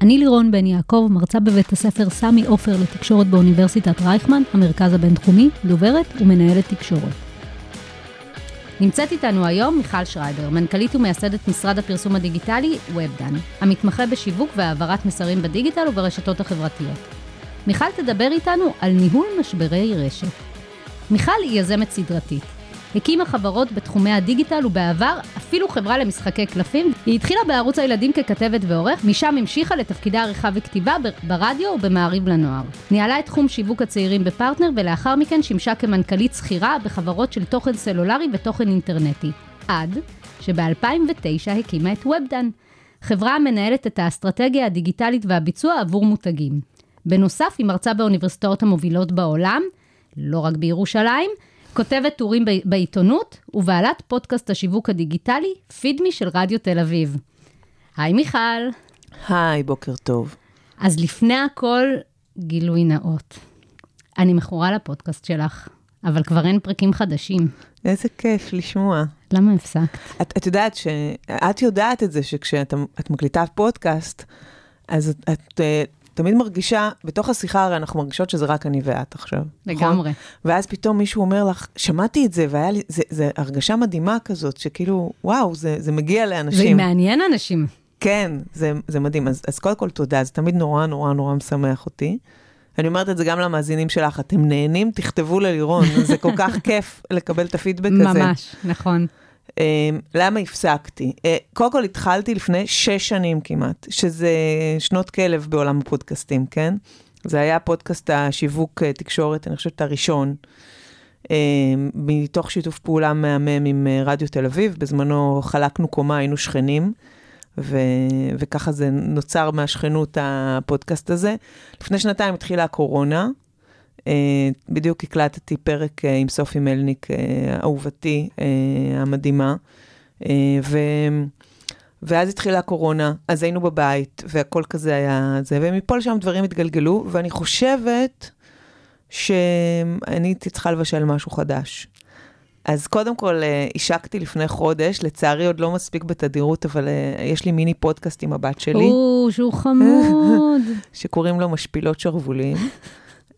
אני לירון בן יעקב, מרצה בבית הספר סמי עופר לתקשורת באוניברסיטת רייכמן, המרכז הבינתחומי, דוברת ומנהלת תקשורת. נמצאת איתנו היום מיכל שרייבר, מנכ"לית ומייסדת משרד הפרסום הדיגיטלי WebDan, המתמחה בשיווק והעברת מסרים בדיגיטל וברשתות החברתיות. מיכל תדבר איתנו על ניהול משברי רשת. מיכל היא יזמת סדרתית. הקימה חברות בתחומי הדיגיטל ובעבר אפילו חברה למשחקי קלפים. היא התחילה בערוץ הילדים ככתבת ועורך, משם המשיכה לתפקידי עריכה וכתיבה ברדיו ובמעריב לנוער. ניהלה את תחום שיווק הצעירים בפרטנר ולאחר מכן שימשה כמנכ"לית שכירה בחברות של תוכן סלולרי ותוכן אינטרנטי. עד שב-2009 הקימה את ובדן, חברה המנהלת את האסטרטגיה הדיגיטלית והביצוע עבור מותגים. בנוסף, היא מרצה באוניברסיטאות המובילות בעולם, לא רק בירושלים, כותבת טורים ב- בעיתונות ובעלת פודקאסט השיווק הדיגיטלי, פידמי של רדיו תל אביב. היי מיכל. היי, בוקר טוב. אז לפני הכל, גילוי נאות. אני מכורה לפודקאסט שלך, אבל כבר אין פרקים חדשים. איזה כיף לשמוע. למה הפסקת? את, את יודעת ש... את יודעת את זה שכשאת את מקליטה פודקאסט, אז את, את uh, תמיד מרגישה, בתוך השיחה הרי אנחנו מרגישות שזה רק אני ואת עכשיו. נכון? לגמרי. ואז פתאום מישהו אומר לך, שמעתי את זה, והיה לי, זה, זה הרגשה מדהימה כזאת, שכאילו, וואו, זה, זה מגיע זה לאנשים. מעניין אנשים. כן, זה, זה מדהים. אז, אז קודם כל תודה, זה תמיד נורא נורא נורא משמח אותי. אני אומרת את זה גם למאזינים שלך, אתם נהנים, תכתבו ללירון, זה כל כך כיף לקבל את הפידבק הזה. ממש, נכון. Uh, למה הפסקתי? Uh, קודם כל התחלתי לפני שש שנים כמעט, שזה שנות כלב בעולם הפודקאסטים, כן? זה היה פודקאסט השיווק uh, תקשורת, אני חושבת הראשון, uh, מתוך שיתוף פעולה מהמם עם uh, רדיו תל אביב, בזמנו חלקנו קומה, היינו שכנים. ו- וככה זה נוצר מהשכנות הפודקאסט הזה. לפני שנתיים התחילה הקורונה, בדיוק הקלטתי פרק uh, עם סופי מלניק, uh, אהובתי המדהימה, ו- ואז התחילה הקורונה, אז היינו בבית, והכל כזה היה זה, ומפה לשם דברים התגלגלו, ואני חושבת שאני הייתי צריכה לבשל משהו חדש. אז קודם כל, השקתי לפני חודש, לצערי עוד לא מספיק בתדירות, אבל יש לי מיני פודקאסט עם הבת שלי, או, שהוא חמוד. שקוראים לו מפשילות שרוולים.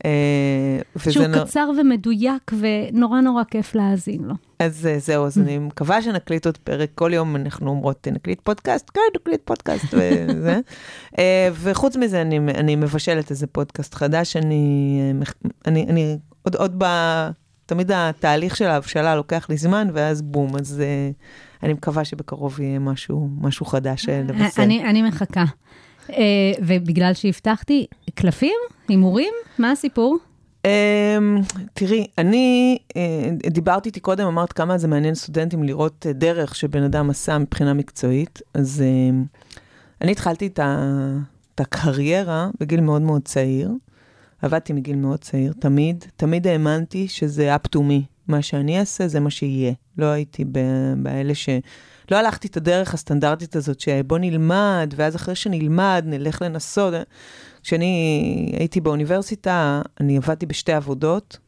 אה, שהוא נו- קצר ומדויק ונורא נורא כיף להאזין לו. אז אה, זהו, אז אני מקווה שנקליט עוד פרק, כל יום אנחנו אומרות, נקליט פודקאסט, כן, נקליט פודקאסט, וזה. אה, וחוץ מזה, אני, אני מבשלת איזה פודקאסט חדש, אני, אני, אני עוד, עוד ב... תמיד התהליך של ההבשלה לוקח לי זמן, ואז בום, אז אני מקווה שבקרוב יהיה משהו, משהו חדש לבשר. אני, אני מחכה. Uh, ובגלל שהבטחתי, קלפים? הימורים? מה הסיפור? Um, תראי, אני, uh, דיברת איתי קודם, אמרת כמה זה מעניין סטודנטים לראות uh, דרך שבן אדם עשה מבחינה מקצועית, אז uh, אני התחלתי את, הקריירה בגיל מאוד מאוד צעיר, עבדתי מגיל מאוד צעיר, תמיד, תמיד האמנתי שזה up to me, מה שאני אעשה זה מה שיהיה. לא הייתי באלה ש... לא הלכתי את הדרך הסטנדרטית הזאת, שבוא נלמד, ואז אחרי שנלמד, נלך לנסות. כשאני הייתי באוניברסיטה, אני עבדתי בשתי עבודות.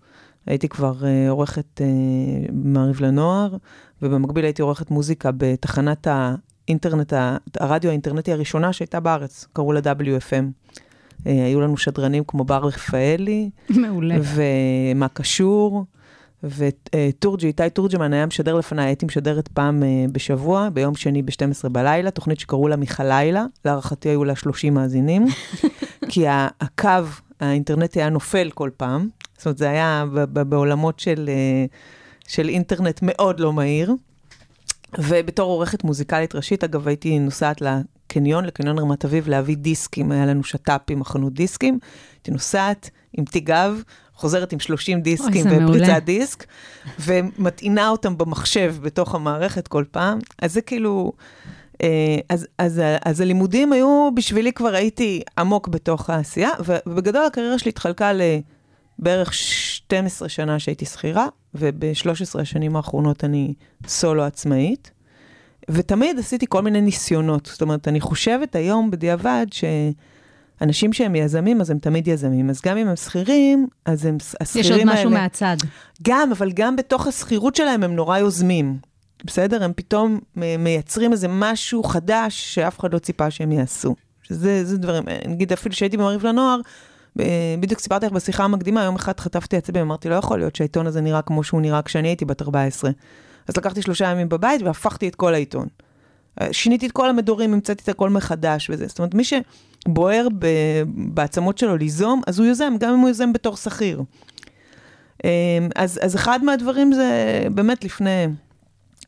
הייתי כבר uh, עורכת uh, מעריב לנוער, ובמקביל הייתי עורכת מוזיקה בתחנת האינטרנט, הרדיו האינטרנטי הראשונה שהייתה בארץ, קראו לה WFM. Uh, היו לנו שדרנים כמו בר רפאלי, מעולה. ומה קשור, וטורג'י, איתי תורג'מן היה משדר לפניי, הייתי משדרת פעם אה, בשבוע, ביום שני ב-12 בלילה, תוכנית שקראו לה מיכלילה, להערכתי היו לה 30 מאזינים, כי הקו האינטרנטי היה נופל כל פעם, זאת אומרת, זה היה בעולמות של, אה, של אינטרנט מאוד לא מהיר. ובתור עורכת מוזיקלית ראשית, אגב, הייתי נוסעת לקניון, לקניון רמת אביב, להביא דיסקים, היה לנו שת"פ עם החנות דיסקים. הייתי נוסעת עם תיק גב, חוזרת עם 30 דיסקים. ופריצת דיסק, ומטעינה אותם במחשב בתוך המערכת כל פעם. אז זה כאילו, אה, אז, אז, אז הלימודים היו, בשבילי כבר הייתי עמוק בתוך העשייה, ובגדול הקריירה שלי התחלקה לבערך 12 שנה שהייתי שכירה, וב-13 השנים האחרונות אני סולו עצמאית. ותמיד עשיתי כל מיני ניסיונות. זאת אומרת, אני חושבת היום בדיעבד שאנשים שהם יזמים, אז הם תמיד יזמים. אז גם אם הם שכירים, אז הם, יש השכירים עוד האלה... משהו מהצד. גם, אבל גם בתוך השכירות שלהם הם נורא יוזמים. בסדר? הם פתאום מייצרים איזה משהו חדש שאף אחד לא ציפה שהם יעשו. שזה זה דברים, נגיד אפילו כשהייתי במעריב לנוער, בדיוק סיפרתי לך בשיחה המקדימה, יום אחד חטפתי עצבים, אמרתי, לא יכול להיות שהעיתון הזה נראה כמו שהוא נראה כשאני הייתי בת 14. אז לקחתי שלושה ימים בבית והפכתי את כל העיתון. אה, שיניתי את כל המדורים, המצאתי את הכל מחדש וזה. זאת אומרת, מי שבוער ב- בעצמות שלו ליזום, אז הוא יוזם, גם אם הוא יוזם בתור שכיר. אמ, אז, אז אחד מהדברים זה באמת לפני,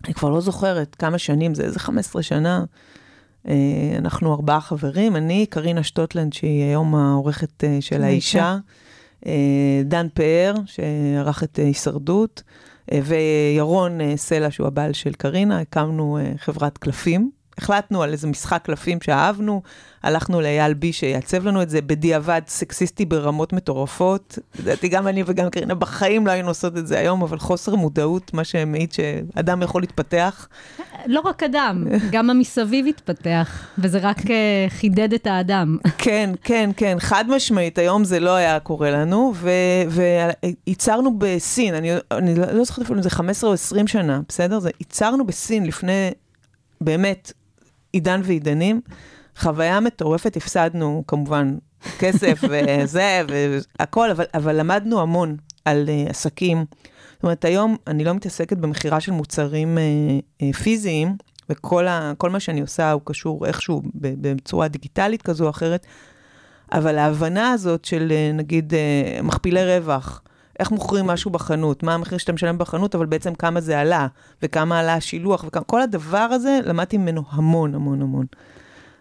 אני כבר לא זוכרת כמה שנים, זה איזה 15 שנה. אה, אנחנו ארבעה חברים, אני, קרינה שטוטלנד, שהיא היום העורכת אה, של האישה, אה, דן פאר, שערך את הישרדות, וירון סלע, שהוא הבעל של קרינה, הקמנו חברת קלפים. החלטנו על איזה משחק קלפים שאהבנו, הלכנו לאייל בי שיעצב לנו את זה, בדיעבד סקסיסטי ברמות מטורפות. לדעתי גם אני וגם קרינה בחיים לא היינו עושות את זה היום, אבל חוסר מודעות, מה שמעיד שאדם יכול להתפתח. לא רק אדם, גם המסביב התפתח, וזה רק אה, חידד את האדם. כן, כן, כן, חד משמעית, היום זה לא היה קורה לנו, וייצרנו בסין, אני, אני לא לא זוכרת אפילו אם זה 15 או 20 שנה, בסדר? זה ייצרנו בסין לפני באמת עידן ועידנים, חוויה מטורפת, הפסדנו כמובן כסף וזה והכל, אבל, אבל למדנו המון על uh, עסקים. זאת אומרת, היום אני לא מתעסקת במכירה של מוצרים uh, uh, פיזיים, וכל ה, מה שאני עושה הוא קשור איכשהו בצורה דיגיטלית כזו או אחרת, אבל ההבנה הזאת של אה, נגיד אה, מכפילי רווח, איך מוכרים משהו בחנות, מה המחיר שאתה משלם בחנות, אבל בעצם כמה זה עלה, וכמה עלה השילוח, וכל הדבר הזה, למדתי ממנו המון המון המון.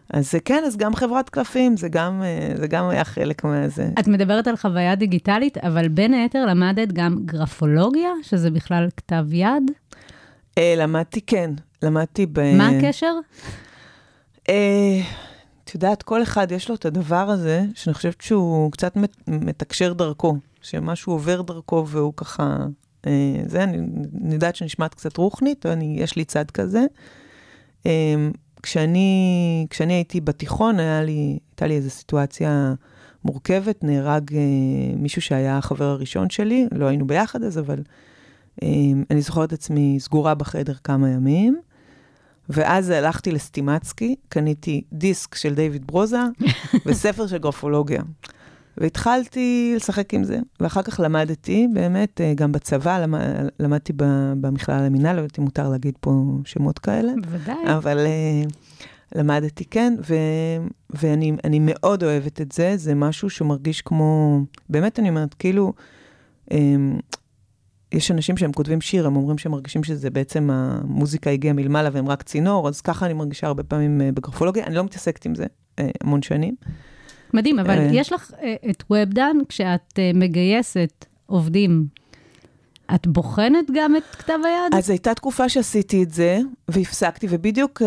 אז אה, כן, אז גם חברת קלפים, זה גם, אה, זה גם היה חלק מהזה. את מדברת על חוויה דיגיטלית, אבל בין היתר למדת גם גרפולוגיה, שזה בכלל כתב יד. אה, למדתי, כן, למדתי ב... מה הקשר? יודעת, כל אחד יש לו את הדבר הזה, שאני חושבת שהוא קצת מת- מתקשר דרכו, שמשהו עובר דרכו והוא ככה... אה, זה, אני, אני יודעת שנשמעת קצת רוחנית, אני, יש לי צד כזה. אה, כשאני, כשאני הייתי בתיכון, היה לי, הייתה לי איזו סיטואציה מורכבת, נהרג אה, מישהו שהיה החבר הראשון שלי, לא היינו ביחד אז, אבל אה, אני זוכרת את עצמי סגורה בחדר כמה ימים. ואז הלכתי לסטימצקי, קניתי דיסק של דיוויד ברוזה וספר של גרפולוגיה. והתחלתי לשחק עם זה, ואחר כך למדתי, באמת, אה, גם בצבא, למ- למדתי ב- במכללה למינהל, לא יודעת אם מותר להגיד פה שמות כאלה, בוודאי. אבל uh, למדתי כן, ו- ואני אני מאוד אוהבת את זה, זה משהו שמרגיש כמו, באמת אני אומרת, כאילו, um, יש אנשים שהם כותבים שיר, הם אומרים שהם מרגישים שזה בעצם המוזיקה הגיעה מלמעלה והם רק צינור, אז ככה אני מרגישה הרבה פעמים אה, בגרפולוגיה. אני לא מתעסקת עם זה אה, המון שנים. מדהים, אבל אה. יש לך את ובדן, כשאת מגייסת עובדים, את בוחנת גם את כתב היד? אז הייתה תקופה שעשיתי את זה, והפסקתי, ובדיוק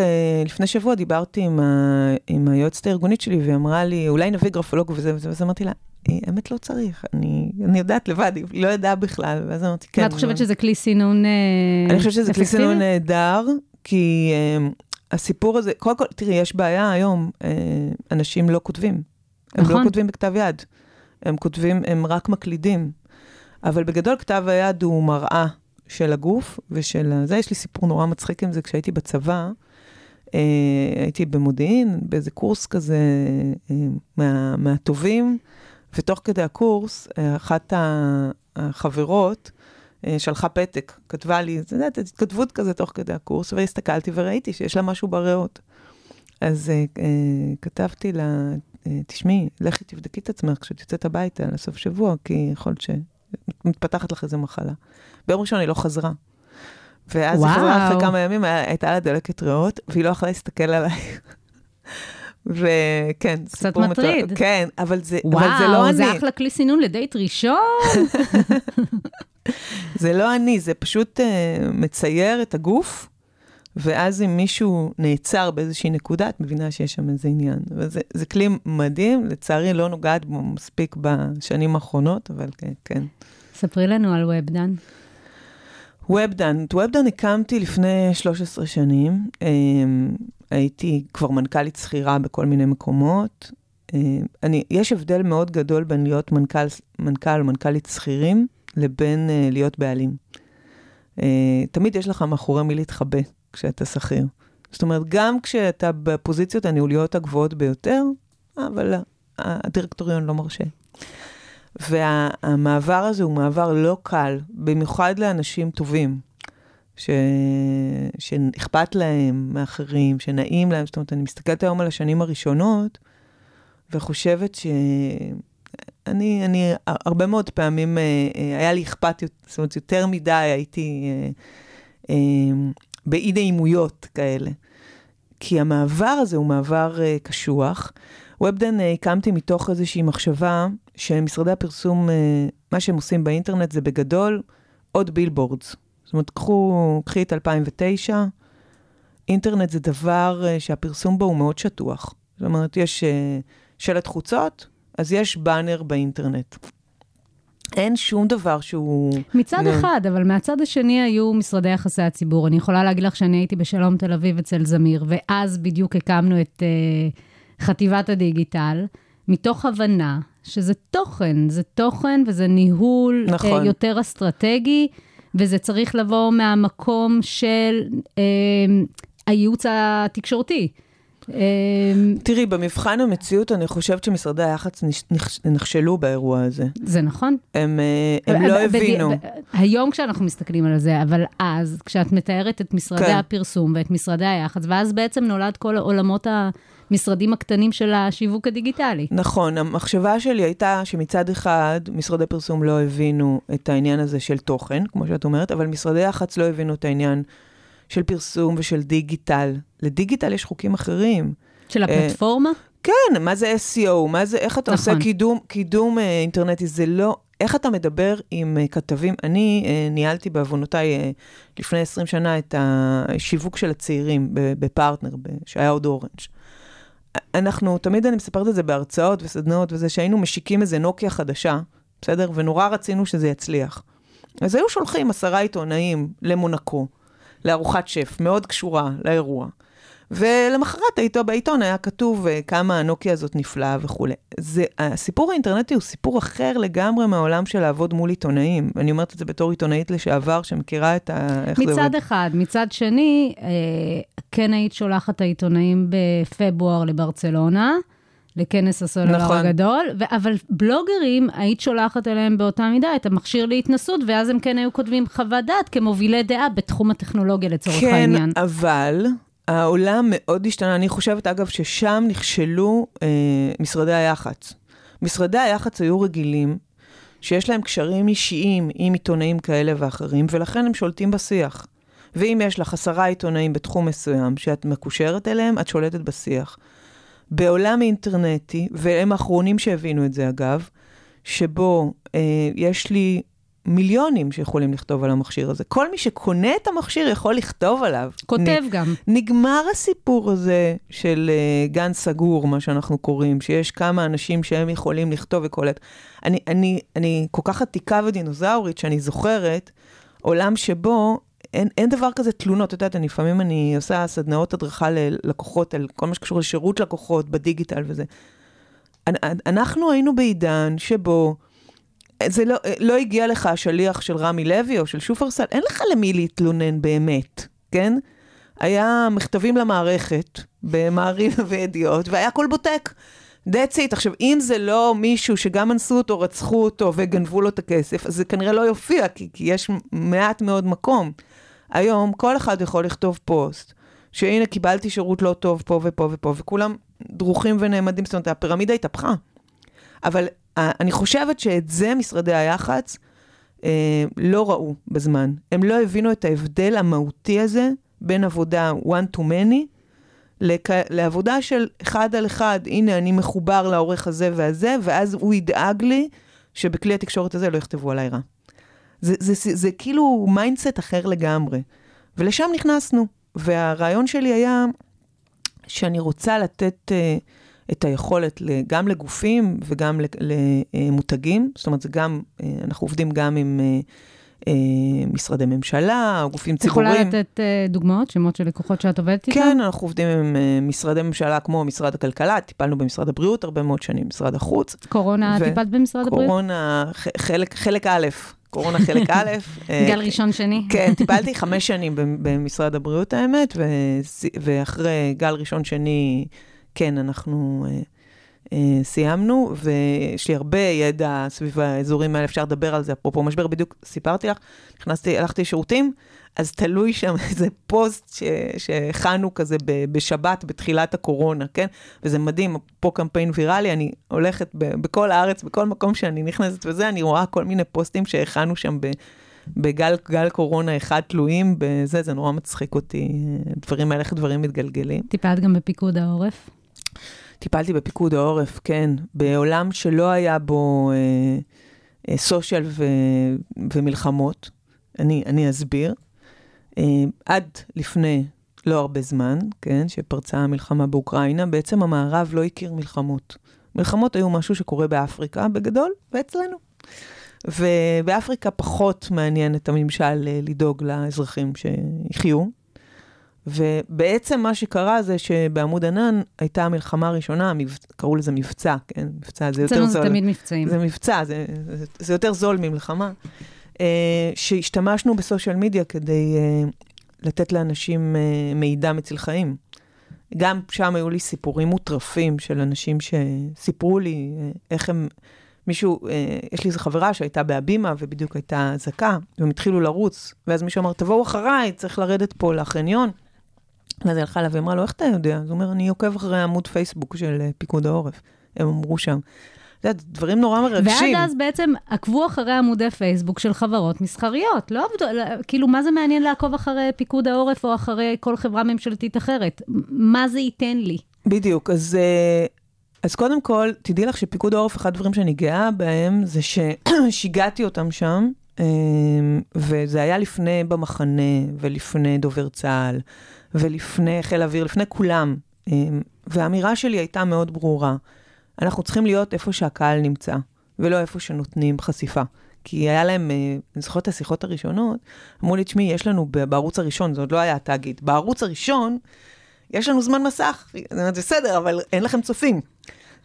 לפני שבוע דיברתי עם, ה, עם היועצת הארגונית שלי, והיא אמרה לי, אולי נביא גרפולוג וזה וזה, ואז אמרתי לה, "אה, האמת לא צריך, אני, אני יודעת לבד, היא לא ידעה בכלל, ואז אמרתי, כן. ואת חושבת אבל- שזה כלי סינון אה, אני חושבת שזה כלי אפקטיבי? סינון נהדר, כי אה, הסיפור הזה, קודם כל, תראי, יש בעיה היום, אה, אנשים לא כותבים. הם לא נכון. כותבים בכתב יד. הם כותבים, הם רק מקלידים. אבל בגדול כתב היד הוא מראה של הגוף ושל זה. יש לי סיפור נורא מצחיק עם זה כשהייתי בצבא. אה, הייתי במודיעין, באיזה קורס כזה אה, מה, מהטובים, ותוך כדי הקורס, אה, אחת החברות אה, שלחה פתק, כתבה לי, את יודעת, התכתבות כזה תוך כדי הקורס, והסתכלתי וראיתי שיש לה משהו בריאות. אז אה, כתבתי לה, תשמעי, לכי תבדקי את עצמך כשאת יוצאת הביתה לסוף שבוע, כי יכול להיות שמתפתחת לך איזה מחלה. ביום ראשון היא לא חזרה. ואז היא חזרה אחרי. כמה ימים, הייתה לה דלקת ריאות, והיא לא יכלה להסתכל עליי. וכן, קצת מטריד. מטורף. כן, אבל זה, אבל זה לא וואו, אני. זה אחלה כלי סינון לדייט ראשון. זה לא אני, זה פשוט uh, מצייר את הגוף, ואז אם מישהו נעצר באיזושהי נקודה, את מבינה שיש שם איזה עניין. וזה זה כלי מדהים, לצערי לא נוגעת בו מספיק בשנים האחרונות, אבל כן. כן. ספרי לנו על ובדן. ובדן, את ובדן הקמתי לפני 13 שנים. אמ, הייתי כבר מנכ"לית שכירה בכל מיני מקומות. אמ, אני, יש הבדל מאוד גדול בין להיות מנכ"ל, מנכ"ל או מנכ"לית שכירים לבין uh, להיות בעלים. Uh, תמיד יש לך מאחורי מי להתחבא כשאתה שכיר. זאת אומרת, גם כשאתה בפוזיציות הניהוליות הגבוהות ביותר, אבל הדירקטוריון לא מרשה. והמעבר הזה הוא מעבר לא קל, במיוחד לאנשים טובים, ש... שאכפת להם מאחרים, שנעים להם. זאת אומרת, אני מסתכלת היום על השנים הראשונות, וחושבת ש... אני, אני הרבה מאוד פעמים, אה, אה, היה לי אכפת, זאת אומרת, יותר מדי הייתי אה, באי נעימויות כאלה. כי המעבר הזה הוא מעבר קשוח. ובדן הקמתי מתוך איזושהי מחשבה שמשרדי הפרסום, מה שהם עושים באינטרנט זה בגדול עוד בילבורדס. זאת אומרת, קחו, קחי את 2009, אינטרנט זה דבר שהפרסום בו הוא מאוד שטוח. זאת אומרת, יש שלט חוצות, אז יש באנר באינטרנט. אין שום דבר שהוא... מצד נ... אחד, אבל מהצד השני היו משרדי יחסי הציבור. אני יכולה להגיד לך שאני הייתי בשלום תל אביב אצל זמיר, ואז בדיוק הקמנו את uh, חטיבת הדיגיטל, מתוך הבנה שזה תוכן, זה תוכן וזה ניהול נכון. uh, יותר אסטרטגי, וזה צריך לבוא מהמקום של uh, הייעוץ התקשורתי. אמ, תראי, במבחן המציאות, אני חושבת שמשרדי היח"צ נכשלו באירוע הזה. זה נכון. הם, אה, הם לא הבינו. היום כשאנחנו מסתכלים על זה, אבל אז, כשאת מתארת את משרדי כן. הפרסום ואת משרדי היח"צ, ואז בעצם נולד כל עולמות המשרדים הקטנים של השיווק הדיגיטלי. נכון, המחשבה שלי הייתה שמצד אחד, משרדי פרסום לא הבינו את העניין הזה של תוכן, כמו שאת אומרת, אבל משרדי יח"צ לא הבינו את העניין של פרסום ושל דיגיטל. לדיגיטל יש חוקים אחרים. של הפלטפורמה? כן, מה זה SEO, מה זה, איך אתה נכון. עושה קידום, קידום אה, אינטרנטי, זה לא, איך אתה מדבר עם אה, כתבים, אני אה, ניהלתי בעוונותיי אה, לפני 20 שנה את השיווק של הצעירים בפרטנר, שהיה עוד אורנג'. אנחנו, תמיד אני מספרת את זה בהרצאות וסדנאות וזה, שהיינו משיקים איזה נוקיה חדשה, בסדר? ונורא רצינו שזה יצליח. אז היו שולחים עשרה עיתונאים למונקו, לארוחת שף, מאוד קשורה לאירוע. ולמחרת איתו בעיתון היה כתוב אה, כמה הנוקיה הזאת נפלאה וכולי. זה, הסיפור האינטרנטי הוא סיפור אחר לגמרי מהעולם של לעבוד מול עיתונאים. אני אומרת את זה בתור עיתונאית לשעבר, שמכירה את ה... מצד אחד. מצד שני, אה, כן היית שולחת את העיתונאים בפברואר לברצלונה. לכנס הסולר נכון. הגדול, ו- אבל בלוגרים, היית שולחת אליהם באותה מידה את המכשיר להתנסות, ואז הם כן היו כותבים חוות דעת כמובילי דעה בתחום הטכנולוגיה לצורך כן, העניין. כן, אבל העולם מאוד השתנה. אני חושבת, אגב, ששם נכשלו אה, משרדי היח"צ. משרדי היח"צ היו רגילים שיש להם קשרים אישיים עם עיתונאים כאלה ואחרים, ולכן הם שולטים בשיח. ואם יש לך עשרה עיתונאים בתחום מסוים שאת מקושרת אליהם, את שולטת בשיח. בעולם אינטרנטי, והם האחרונים שהבינו את זה אגב, שבו אה, יש לי מיליונים שיכולים לכתוב על המכשיר הזה. כל מי שקונה את המכשיר יכול לכתוב עליו. כותב נ, גם. נגמר הסיפור הזה של uh, גן סגור, מה שאנחנו קוראים, שיש כמה אנשים שהם יכולים לכתוב וקולט. אני, אני, אני כל כך עתיקה ודינוזאורית שאני זוכרת עולם שבו אין, אין דבר כזה תלונות. את יודעת, לפעמים אני עושה סדנאות הדרכה ללקוחות על כל מה שקשור לשירות לקוחות בדיגיטל וזה. אנחנו היינו בעידן שבו זה לא, לא הגיע לך השליח של רמי לוי או של שופרסל, אין לך למי להתלונן באמת, כן? היה מכתבים למערכת במעריב וידיעות, והיה הכל בוטק. That's it. עכשיו, אם זה לא מישהו שגם אנסו אותו, רצחו אותו וגנבו לו את הכסף, אז זה כנראה לא יופיע, כי, כי יש מעט מאוד מקום. היום כל אחד יכול לכתוב פוסט, שהנה קיבלתי שירות לא טוב פה ופה ופה, וכולם דרוכים ונעמדים, זאת אומרת, הפירמידה התהפכה. אבל אני חושבת שאת זה משרדי היח"צ אה, לא ראו בזמן. הם לא הבינו את ההבדל המהותי הזה בין עבודה one to many לכ... לעבודה של אחד על אחד. הנה, אני מחובר לעורך הזה והזה, ואז הוא ידאג לי שבכלי התקשורת הזה לא יכתבו עליי רע. זה, זה, זה, זה כאילו mindset אחר לגמרי. ולשם נכנסנו. והרעיון שלי היה שאני רוצה לתת אה, את היכולת גם לגופים וגם למותגים, זאת אומרת, זה גם, אה, אנחנו עובדים גם עם אה, אה, משרדי ממשלה, גופים את יכולה ציבוריים. לתת דוגמאות, שמות של לקוחות שאת עובדת איתם? כן, אנחנו עובדים עם משרדי ממשלה כמו משרד הכלכלה, טיפלנו במשרד הבריאות הרבה מאוד שנים, משרד החוץ. קורונה, ו- טיפלת במשרד הבריאות? קורונה, חלק, חלק א', קורונה חלק א'. גל ראשון, שני? כן, טיפלתי חמש שנים במ- במשרד הבריאות, האמת, ואחרי גל ראשון, שני, כן, אנחנו אה, אה, סיימנו, ויש לי הרבה ידע סביב האזורים האלה, אפשר לדבר על זה, אפרופו משבר, בדיוק סיפרתי לך, נכנסתי, הלכתי לשירותים, אז תלוי שם איזה פוסט שהכנו כזה בשבת, בתחילת הקורונה, כן? וזה מדהים, פה קמפיין ויראלי, אני הולכת ב- בכל הארץ, בכל מקום שאני נכנסת וזה, אני רואה כל מיני פוסטים שהכנו שם ב... בגל גל קורונה אחד תלויים בזה, זה נורא מצחיק אותי, דברים האלה, איך דברים מתגלגלים. טיפלת גם בפיקוד העורף? טיפלתי בפיקוד העורף, כן, בעולם שלא היה בו אה, אה, סושיאל ו, ומלחמות. אני, אני אסביר. אה, עד לפני לא הרבה זמן, כן, שפרצה המלחמה באוקראינה, בעצם המערב לא הכיר מלחמות. מלחמות היו משהו שקורה באפריקה בגדול, ואצלנו. ובאפריקה פחות מעניין את הממשל אה, לדאוג לאזרחים שיחיו. ובעצם מה שקרה זה שבעמוד ענן הייתה המלחמה הראשונה, המבצ... קראו לזה מבצע, כן? מבצע זה יותר אצלנו זה זול. תמיד מבצעים. זה מבצע, זה, זה, זה יותר זול ממלחמה. אה, שהשתמשנו בסושיאל מדיה כדי אה, לתת לאנשים אה, מידע מציל חיים. גם שם היו לי סיפורים מוטרפים של אנשים שסיפרו לי אה, איך הם, מישהו, אה, יש לי איזו חברה שהייתה בהבימה ובדיוק הייתה אזעקה, והם התחילו לרוץ, ואז מישהו אמר, תבואו אחריי, צריך לרדת פה לחניון. ואז היא הלכה אליו ואמרה לו, איך אתה יודע? אז הוא אומר, אני עוקב אחרי עמוד פייסבוק של אה, פיקוד העורף. הם אמרו שם. יודעת, דברים נורא מרגשים. ועד אז בעצם עקבו אחרי עמודי פייסבוק של חברות מסחריות. לא עבדו, לא- כאילו, מה זה מעניין לעקוב אחרי פיקוד העורף או אחרי כל חברה ממשלתית אחרת? מה זה ייתן לי? בדיוק, אז, אה, אז קודם כל, תדעי לך שפיקוד העורף, אחד הדברים שאני גאה בהם, זה ששיגעתי אותם שם, אה, וזה היה לפני במחנה, ולפני דובר צה"ל, ולפני חיל האוויר, לפני כולם. אה, והאמירה שלי הייתה מאוד ברורה. אנחנו צריכים להיות איפה שהקהל נמצא, ולא איפה שנותנים חשיפה. כי היה להם, אה, אני זוכרת את השיחות הראשונות, אמרו לי, תשמעי, יש לנו בערוץ הראשון, זה עוד לא היה התאגיד, בערוץ הראשון, יש לנו זמן מסך. אני אומרת, בסדר, אבל אין לכם צופים.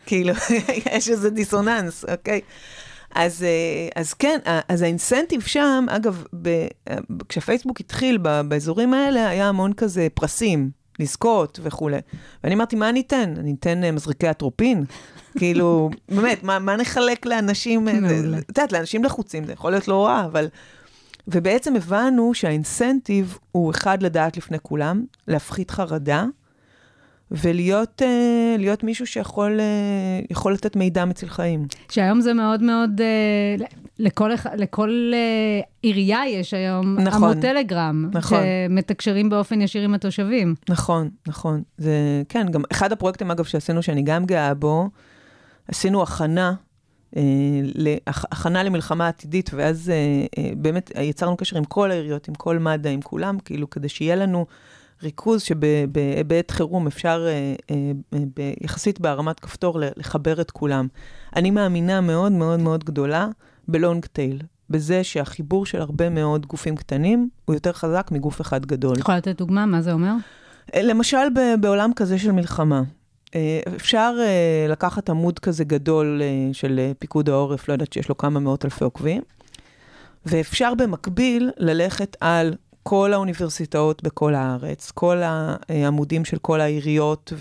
כאילו, יש איזה דיסוננס, אוקיי? אז, אה, אז כן, אז האינסנטיב שם, אגב, ב, אה, כשפייסבוק התחיל ב, באזורים האלה, היה המון כזה פרסים, לזכות וכולי. ואני אמרתי, מה אני אתן? אני אתן אה, מזריקי אטרופין? כאילו, באמת, מה, מה נחלק לאנשים? את יודעת, לאנשים לחוצים, זה יכול להיות לא רע, אבל... ובעצם הבנו שהאינסנטיב הוא אחד, לדעת לפני כולם, להפחית חרדה, ולהיות אה, מישהו שיכול אה, יכול לתת מידע מציל חיים. שהיום זה מאוד מאוד, אה, לכל, לכל אה, עירייה יש היום נכון. עמוד טלגרם, נכון. שמתקשרים באופן ישיר עם התושבים. נכון, נכון. זה, כן, גם אחד הפרויקטים, אגב, שעשינו, שאני גם גאה בו, עשינו הכנה, אה, להכ- הכנה למלחמה עתידית, ואז אה, אה, באמת יצרנו קשר עם כל העיריות, עם כל מד"א, עם כולם, כאילו, כדי שיהיה לנו ריכוז שבעת חירום אפשר אה, אה, יחסית בהרמת כפתור לחבר את כולם. אני מאמינה מאוד מאוד מאוד גדולה בלונג טייל. בזה שהחיבור של הרבה מאוד גופים קטנים הוא יותר חזק מגוף אחד גדול. את יכולה לתת דוגמה? מה זה אומר? אה, למשל בעולם כזה של מלחמה, אפשר לקחת עמוד כזה גדול של פיקוד העורף, לא יודעת שיש לו כמה מאות אלפי עוקבים, ואפשר במקביל ללכת על כל האוניברסיטאות בכל הארץ, כל העמודים של כל העיריות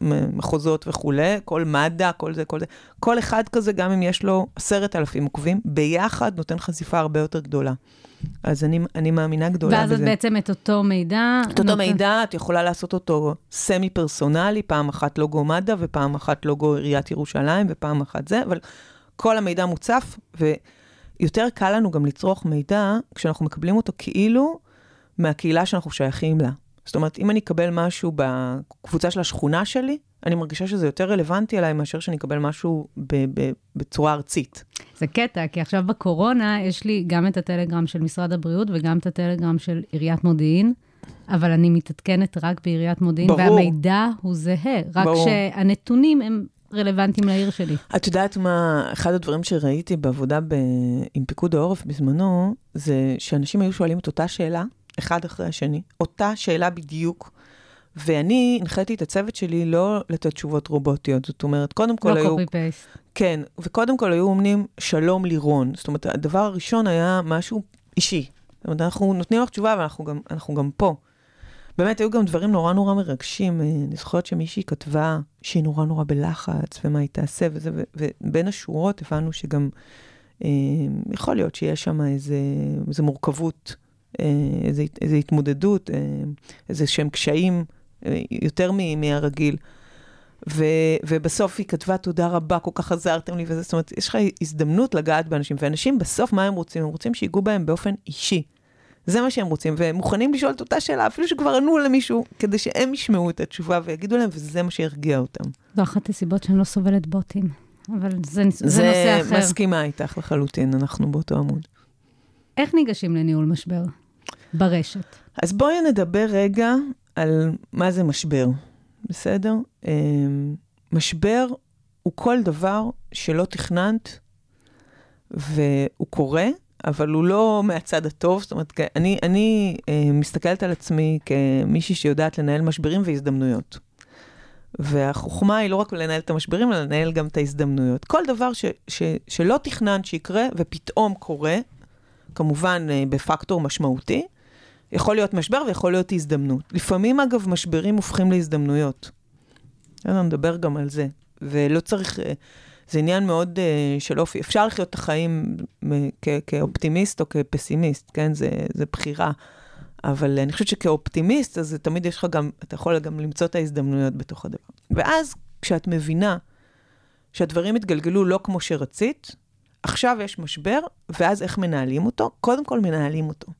והמחוזות וכולי, כל מד"א, כל זה, כל זה. כל אחד כזה, גם אם יש לו עשרת אלפים עוקבים, ביחד נותן חשיפה הרבה יותר גדולה. אז אני, אני מאמינה גדולה ואז בזה. את בעצם את אותו מידע... את אותו נותן- מידע, את יכולה לעשות אותו סמי פרסונלי, פעם אחת לוגו מד"א ופעם אחת לוגו עיריית ירושלים ופעם אחת זה, אבל כל המידע מוצף, ויותר קל לנו גם לצרוך מידע כשאנחנו מקבלים אותו כאילו מהקהילה שאנחנו שייכים לה. זאת אומרת, אם אני אקבל משהו בקבוצה של השכונה שלי, אני מרגישה שזה יותר רלוונטי אליי מאשר שאני אקבל משהו ב- ב- בצורה ארצית. זה קטע, כי עכשיו בקורונה יש לי גם את הטלגרם של משרד הבריאות וגם את הטלגרם של עיריית מודיעין, אבל אני מתעדכנת רק בעיריית מודיעין, ברור. והמידע הוא זהה, רק ברור. שהנתונים הם רלוונטיים לעיר שלי. את יודעת מה, אחד הדברים שראיתי בעבודה ב... עם פיקוד העורף בזמנו, זה שאנשים היו שואלים את אותה שאלה, אחד אחרי השני, אותה שאלה בדיוק, ואני הנחיתי את הצוות שלי לא לתת תשובות רובוטיות. זאת אומרת, קודם כל לא היו... קופי פייסט. כן, וקודם כל היו אומרים שלום לירון. זאת אומרת, הדבר הראשון היה משהו אישי. זאת אומרת, אנחנו נותנים לך תשובה, אבל אנחנו גם, אנחנו גם פה. באמת, היו גם דברים נורא נורא מרגשים. אה, אני זוכרת שמישהי כתבה שהיא נורא נורא בלחץ, ומה היא תעשה וזה, ובין השורות הבנו שגם אה, יכול להיות שיש שם איזה, איזה מורכבות, אה, איזה, איזה התמודדות, אה, איזה שהם קשיים אה, יותר מהרגיל. ו, ובסוף היא כתבה, תודה רבה, כל כך עזרתם לי, וזה, זאת אומרת, יש לך הזדמנות לגעת באנשים, ואנשים בסוף, מה הם רוצים? הם רוצים שיגעו בהם באופן אישי. זה מה שהם רוצים, והם מוכנים לשאול את אותה שאלה, אפילו שכבר ענו למישהו, כדי שהם ישמעו את התשובה ויגידו להם, וזה מה שירגיע אותם. זו אחת הסיבות שאני לא סובלת בוטים, אבל זה, זה, זה נושא אחר. מסכימה איתך לחלוטין, אנחנו באותו עמוד. איך ניגשים לניהול משבר? ברשת. אז בואי נדבר רגע על מה זה משבר, בסדר? אמ, משבר הוא כל דבר שלא תכננת והוא קורה, אבל הוא לא מהצד הטוב. זאת אומרת, אני, אני אה, מסתכלת על עצמי כמישהי שיודעת לנהל משברים והזדמנויות. והחוכמה היא לא רק לנהל את המשברים, אלא לנהל גם את ההזדמנויות. כל דבר ש, ש, שלא תכננת שיקרה ופתאום קורה, כמובן אה, בפקטור משמעותי, יכול להיות משבר ויכול להיות הזדמנות. לפעמים, אגב, משברים הופכים להזדמנויות. יאללה, נדבר גם על זה. ולא צריך, אה, זה עניין מאוד אה, של אופי. אפשר לחיות את החיים מ- כ- כאופטימיסט או כפסימיסט, כן? זה, זה בחירה. אבל אני חושבת שכאופטימיסט, אז תמיד יש לך גם, אתה יכול גם למצוא את ההזדמנויות בתוך הדבר. ואז, כשאת מבינה שהדברים התגלגלו לא כמו שרצית, עכשיו יש משבר, ואז איך מנהלים אותו? קודם כל מנהלים אותו.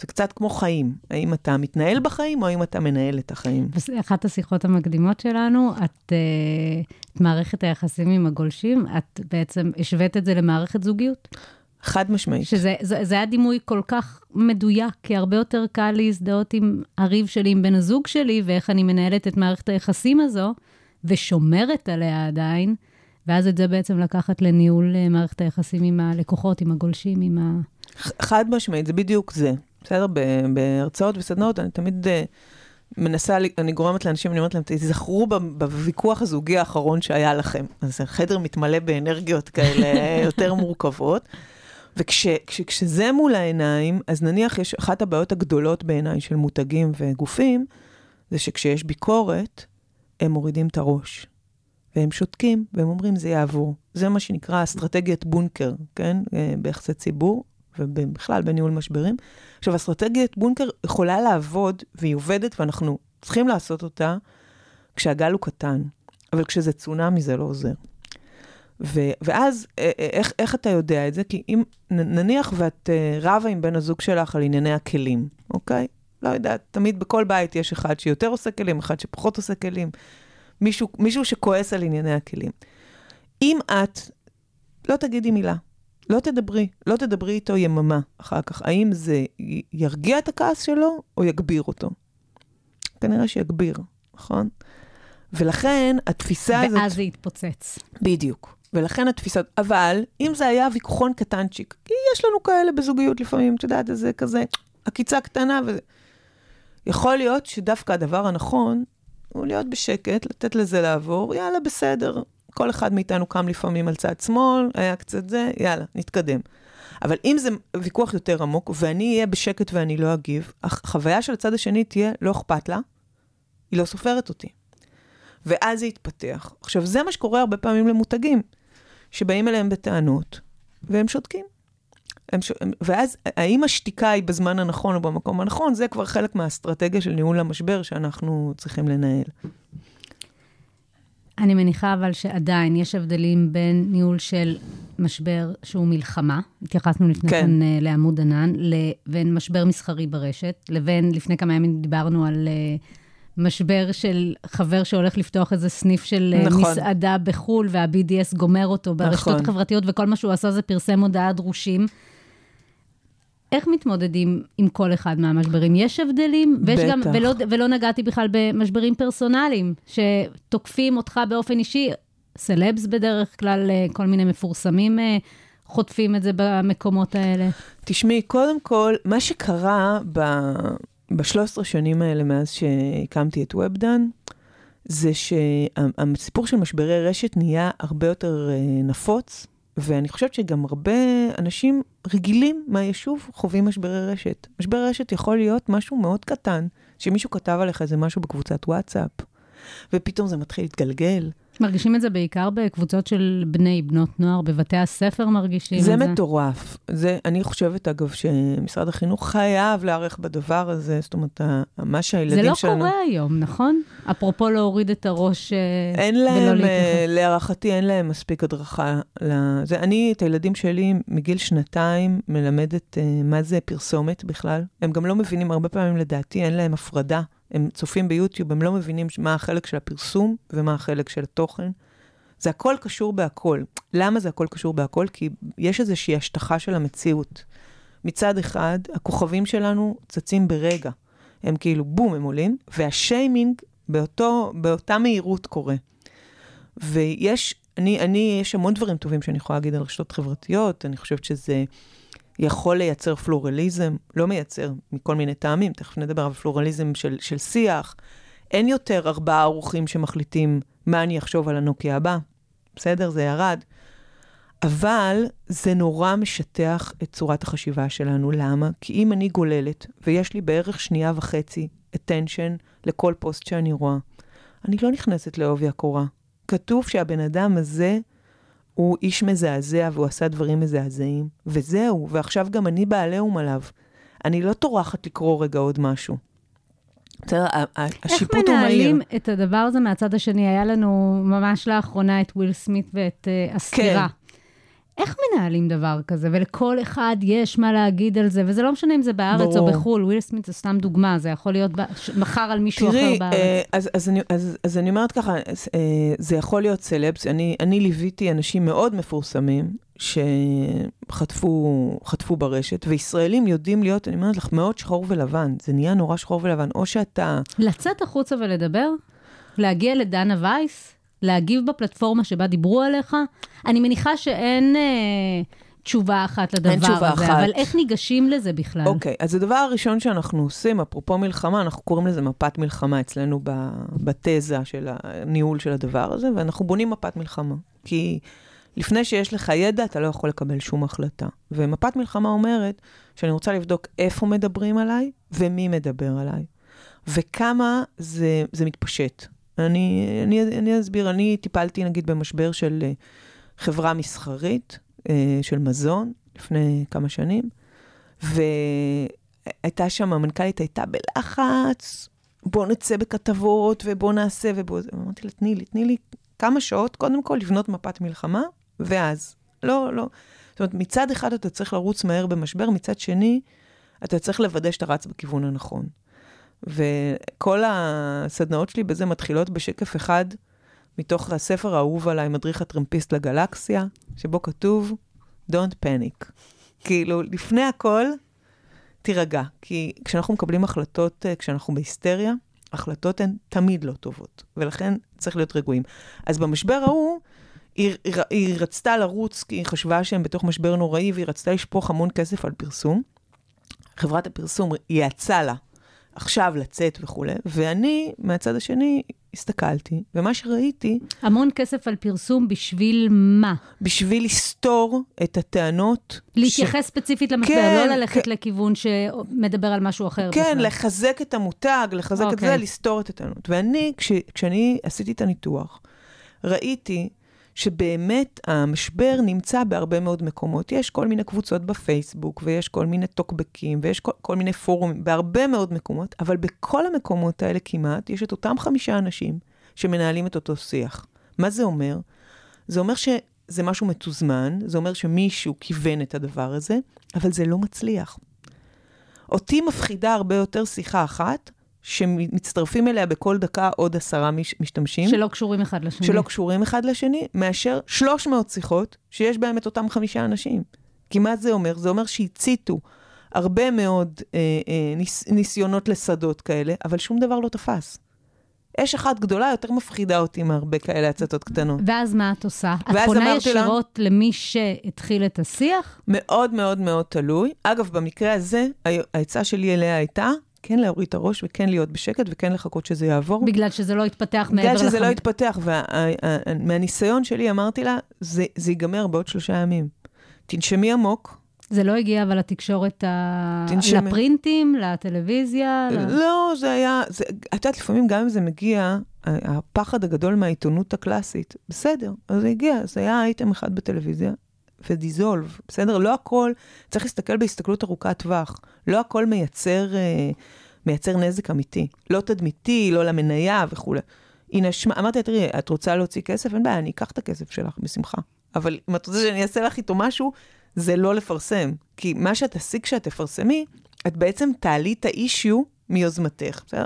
זה קצת כמו חיים. האם אתה מתנהל בחיים, או האם אתה מנהל את החיים? באחת השיחות המקדימות שלנו, את, אה, את מערכת היחסים עם הגולשים, את בעצם השווית את זה למערכת זוגיות. חד משמעית. שזה זה, זה היה דימוי כל כך מדויק, כי הרבה יותר קל להזדהות עם הריב שלי, עם בן הזוג שלי, ואיך אני מנהלת את מערכת היחסים הזו, ושומרת עליה עדיין, ואז את זה בעצם לקחת לניהול אה, מערכת היחסים עם הלקוחות, עם הגולשים, עם ה... חד משמעית, זה בדיוק זה. בסדר? בהרצאות וסדנאות, אני תמיד uh, מנסה, אני גורמת לאנשים, אני אומרת להם, תזכרו ב- בוויכוח הזוגי האחרון שהיה לכם. אז החדר מתמלא באנרגיות כאלה יותר מורכבות. וכשזה מול העיניים, אז נניח יש אחת הבעיות הגדולות בעיניי של מותגים וגופים, זה שכשיש ביקורת, הם מורידים את הראש. והם שותקים, והם אומרים, זה יעבור. זה מה שנקרא אסטרטגיית בונקר, כן? אה, ביחסי ציבור, ובכלל בניהול משברים. עכשיו, אסטרטגיית בונקר יכולה לעבוד, והיא עובדת, ואנחנו צריכים לעשות אותה כשהגל הוא קטן. אבל כשזה צונאמי זה לא עוזר. ו- ואז, איך, איך אתה יודע את זה? כי אם, נניח ואת אה, רבה עם בן הזוג שלך על ענייני הכלים, אוקיי? לא יודעת, תמיד בכל בית יש אחד שיותר עושה כלים, אחד שפחות עושה כלים. מישהו, מישהו שכועס על ענייני הכלים. אם את לא תגידי מילה, לא תדברי, לא תדברי איתו יממה אחר כך, האם זה ירגיע את הכעס שלו או יגביר אותו? כנראה שיגביר, נכון? ולכן התפיסה הזאת... ואז זה יתפוצץ. בדיוק. ולכן התפיסה, אבל אם זה היה ויכוחון קטנצ'יק, כי יש לנו כאלה בזוגיות לפעמים, את יודעת, זה כזה עקיצה קטנה וזה. יכול להיות שדווקא הדבר הנכון הוא להיות בשקט, לתת לזה לעבור, יאללה, בסדר. כל אחד מאיתנו קם לפעמים על צד שמאל, היה קצת זה, יאללה, נתקדם. אבל אם זה ויכוח יותר עמוק, ואני אהיה בשקט ואני לא אגיב, החוויה של הצד השני תהיה, לא אכפת לה, היא לא סופרת אותי. ואז זה יתפתח. עכשיו, זה מה שקורה הרבה פעמים למותגים, שבאים אליהם בטענות, והם שותקים. הם ש... ואז, האם השתיקה היא בזמן הנכון או במקום הנכון, זה כבר חלק מהאסטרטגיה של ניהול המשבר שאנחנו צריכים לנהל. אני מניחה אבל שעדיין יש הבדלים בין ניהול של משבר שהוא מלחמה, התייחסנו לפני כן. כן uh, לעמוד ענן, לבין משבר מסחרי ברשת, לבין לפני כמה ימים דיברנו על uh, משבר של חבר שהולך לפתוח איזה סניף של uh, נכון. מסעדה בחו"ל, וה-BDS גומר אותו ברשתות נכון. החברתיות, וכל מה שהוא עשה זה פרסם הודעת דרושים. איך מתמודדים עם כל אחד מהמשברים? יש הבדלים? ויש גם, בטח. ולא, ולא נגעתי בכלל במשברים פרסונליים, שתוקפים אותך באופן אישי, סלבס בדרך כלל, אה, כל מיני מפורסמים אה, חוטפים את זה במקומות האלה. תשמעי, קודם כל, מה שקרה ב... ב-13 שנים האלה מאז שהקמתי את ובדן, זה שהסיפור של משברי רשת נהיה הרבה יותר אה, נפוץ, ואני חושבת שגם הרבה אנשים רגילים מהיישוב חווים משברי רשת. משבר רשת יכול להיות משהו מאוד קטן, שמישהו כתב עליך איזה משהו בקבוצת וואטסאפ, ופתאום זה מתחיל להתגלגל. מרגישים את זה בעיקר בקבוצות של בני, בנות נוער, בבתי הספר מרגישים זה את זה? מטורף. זה, אני חושבת, אגב, שמשרד החינוך חייב להיערך בדבר הזה, זאת אומרת, מה זה שהילדים לא שלנו... קורה היום, נכון? אפרופו להוריד את הראש אה, אין להם. אה, להערכתי, אין להם מספיק הדרכה. לזה. אני, את הילדים שלי, מגיל שנתיים, מלמדת אה, מה זה פרסומת בכלל. הם גם לא מבינים, הרבה פעמים לדעתי, אין להם הפרדה. הם צופים ביוטיוב, הם לא מבינים מה החלק של הפרסום ומה החלק של התוכן. זה הכל קשור בהכל. למה זה הכל קשור בהכל? כי יש איזושהי השטחה של המציאות. מצד אחד, הכוכבים שלנו צצים ברגע. הם כאילו, בום, הם עולים, והשיימינג באותו, באותה מהירות קורה. ויש, אני, אני, יש המון דברים טובים שאני יכולה להגיד על רשתות חברתיות, אני חושבת שזה יכול לייצר פלורליזם, לא מייצר מכל מיני טעמים, תכף נדבר על פלורליזם של, של שיח. אין יותר ארבעה ערוכים שמחליטים מה אני אחשוב על הנוקיה הבא, בסדר? זה ירד. אבל זה נורא משטח את צורת החשיבה שלנו. למה? כי אם אני גוללת, ויש לי בערך שנייה וחצי attention לכל פוסט שאני רואה, אני לא נכנסת לעובי הקורה. כתוב שהבן אדם הזה הוא איש מזעזע והוא עשה דברים מזעזעים, וזהו, ועכשיו גם אני בעליהום עליו. אני לא טורחת לקרוא רגע עוד משהו. בסדר, איך השיפוט הוא מהיר. מנהלים את הדבר הזה מהצד השני? היה לנו ממש לאחרונה את וויל סמית ואת uh, הסתירה. איך מנהלים דבר כזה? ולכל אחד יש מה להגיד על זה, וזה לא משנה אם זה בארץ או ברור. בחו"ל, וויל סמית זה סתם דוגמה, זה יכול להיות ב- מחר על מישהו אחר תראי, בארץ. אה, אז, אז, אז, אז אני אומרת ככה, אז, אה, זה יכול להיות סלבס. אני, אני ליוויתי אנשים מאוד מפורסמים שחטפו חטפו ברשת, וישראלים יודעים להיות, אני אומרת לך, מאוד שחור ולבן. זה נהיה נורא שחור ולבן. או שאתה... לצאת החוצה ולדבר? להגיע לדנה וייס? להגיב בפלטפורמה שבה דיברו עליך? אני מניחה שאין אה, תשובה אחת לדבר אין תשובה הזה, אחת. אבל איך ניגשים לזה בכלל? אוקיי, אז הדבר הראשון שאנחנו עושים, אפרופו מלחמה, אנחנו קוראים לזה מפת מלחמה אצלנו בתזה של הניהול של הדבר הזה, ואנחנו בונים מפת מלחמה. כי לפני שיש לך ידע, אתה לא יכול לקבל שום החלטה. ומפת מלחמה אומרת שאני רוצה לבדוק איפה מדברים עליי ומי מדבר עליי, וכמה זה, זה מתפשט. אני, אני, אני אסביר, אני טיפלתי נגיד במשבר של אה, חברה מסחרית, אה, של מזון, לפני כמה שנים, והייתה שם, המנכ"לית הייתה בלחץ, בוא נצא בכתבות ובוא נעשה ובוא... אמרתי לה, תני לי, תני לי כמה שעות, קודם כל לבנות מפת מלחמה, ואז. לא, לא. זאת אומרת, מצד אחד אתה צריך לרוץ מהר במשבר, מצד שני, אתה צריך לוודא שאתה רץ בכיוון הנכון. וכל הסדנאות שלי בזה מתחילות בשקף אחד מתוך הספר האהוב עליי, מדריך הטרמפיסט לגלקסיה, שבו כתוב, Don't panic. כאילו, לפני הכל, תירגע. כי כשאנחנו מקבלים החלטות, אה, כשאנחנו בהיסטריה, החלטות הן תמיד לא טובות, ולכן צריך להיות רגועים. אז במשבר ההוא, היא, היא, היא רצתה לרוץ, כי היא חשבה שהם בתוך משבר נוראי, והיא רצתה לשפוך המון כסף על פרסום. חברת הפרסום יעצה לה עכשיו לצאת וכולי, ואני, מהצד השני, הסתכלתי, ומה שראיתי, המון כסף על פרסום בשביל מה? בשביל לסתור את הטענות... להתייחס ספציפית למשבר, כן, לא ללכת כן. לכיוון שמדבר על משהו אחר כן, בכלל. לחזק את המותג, לחזק את אוקיי. זה, לסתור את הטענות. ואני, כש, כשאני עשיתי את הניתוח, ראיתי שבאמת המשבר נמצא בהרבה מאוד מקומות. יש כל מיני קבוצות בפייסבוק, ויש כל מיני טוקבקים, ויש כל, כל מיני פורומים, בהרבה מאוד מקומות, אבל בכל המקומות האלה כמעט, יש את אותם חמישה אנשים שמנהלים את אותו שיח. מה זה אומר? זה אומר שזה משהו מתוזמן, זה אומר שמישהו כיוון את הדבר הזה, אבל זה לא מצליח. אותי מפחידה הרבה יותר שיחה אחת, שמצטרפים אליה בכל דקה עוד עשרה מש, משתמשים. שלא קשורים אחד לשני. שלא קשורים אחד לשני, מאשר 300 שיחות שיש בהם את אותם חמישה אנשים. כי מה זה אומר? זה אומר שהציתו הרבה מאוד אה, אה, ניס, ניסיונות לשדות כאלה, אבל שום דבר לא תפס. אש אחת גדולה יותר מפחידה אותי מהרבה כאלה הצתות קטנות. ואז מה את עושה? את פונה אמרתי לה- ישירות למי שהתחיל את השיח? מאוד מאוד מאוד תלוי. אגב, במקרה הזה, העצה שלי אליה הייתה כן להוריד את הראש וכן להיות בשקט וכן לחכות שזה יעבור. בגלל שזה לא התפתח מעבר בגלל שזה לא לחמ- התפתח, ומהניסיון שלי אמרתי לה, זה, זה ייגמר בעוד שלושה ימים. תנשמי עמוק, זה לא הגיע אבל לתקשורת ה... תנשמי. לפרינטים, לטלוויזיה? ל- לא, זה היה, את יודעת, לפעמים גם אם זה מגיע, הפחד הגדול מהעיתונות הקלאסית, בסדר, אז זה הגיע, זה היה אייטם אחד בטלוויזיה, ודיזולב, בסדר? לא הכל, צריך להסתכל בהסתכלות ארוכת טווח, לא הכל מייצר, אה, מייצר נזק אמיתי, לא תדמיתי, לא למניה וכולי. הנה, שמע, אמרתי לה, תראי, את רוצה להוציא כסף? אין בעיה, אני אקח את הכסף שלך בשמחה. אבל אם את רוצה שאני אעשה לך איתו משהו, זה לא לפרסם. כי מה שאת תשיג כשאת תפרסמי, את בעצם תעלי את האישיו מיוזמתך, בסדר?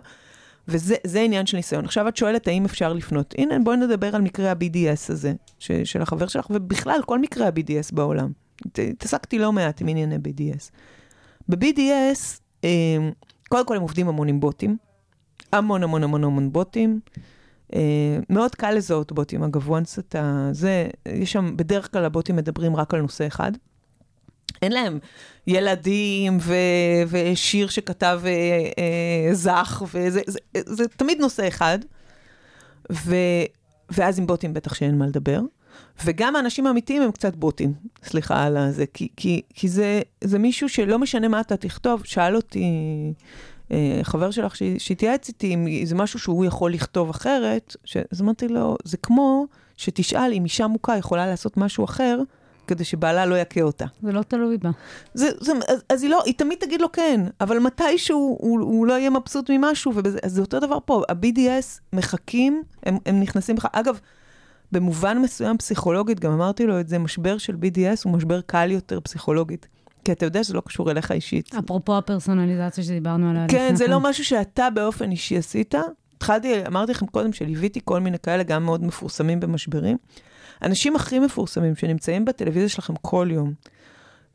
וזה זה עניין של ניסיון. עכשיו את שואלת האם אפשר לפנות. הנה, בואי נדבר על מקרה ה-BDS הזה, ש, של החבר שלך, ובכלל, כל מקרה ה-BDS בעולם. התעסקתי לא מעט עם ענייני BDS. ב-BDS, אה, קודם כל הם עובדים המון עם בוטים, המון המון המון המון בוטים. אה, מאוד קל לזהות בוטים, אגב, once אתה... זה, יש שם, בדרך כלל הבוטים מדברים רק על נושא אחד. אין להם ילדים ו- ושיר שכתב אה, אה, זך, וזה זה, זה תמיד נושא אחד. ו- ואז עם בוטים בטח שאין מה לדבר. וגם האנשים האמיתיים הם קצת בוטים, סליחה על הזה, כי, כי, כי זה, זה מישהו שלא משנה מה אתה תכתוב, שאל אותי אה, חבר שלך שהתייעץ איתי אם זה משהו שהוא יכול לכתוב אחרת, אז אמרתי לו, זה כמו שתשאל אם אישה מוכה יכולה לעשות משהו אחר, כדי שבעלה לא יכה אותה. זה לא תלוי בה. זה, זה, אז, אז היא לא, היא תמיד תגיד לו כן, אבל מתישהו הוא, הוא לא יהיה מבסוט ממשהו, ובזה, אז זה אותו דבר פה, ה-BDS מחכים, הם, הם נכנסים בך, אגב, במובן מסוים פסיכולוגית, גם אמרתי לו את זה, משבר של BDS הוא משבר קל יותר פסיכולוגית. כי אתה יודע שזה לא קשור אליך אישית. אפרופו הפרסונליזציה שדיברנו עליה כן, לפני זה לא משהו שאתה באופן אישי עשית. התחלתי, אמרתי לכם קודם שליוויתי כל מיני כאלה, גם מאוד מפורסמים במשברים. אנשים הכי מפורסמים שנמצאים בטלוויזיה שלכם כל יום,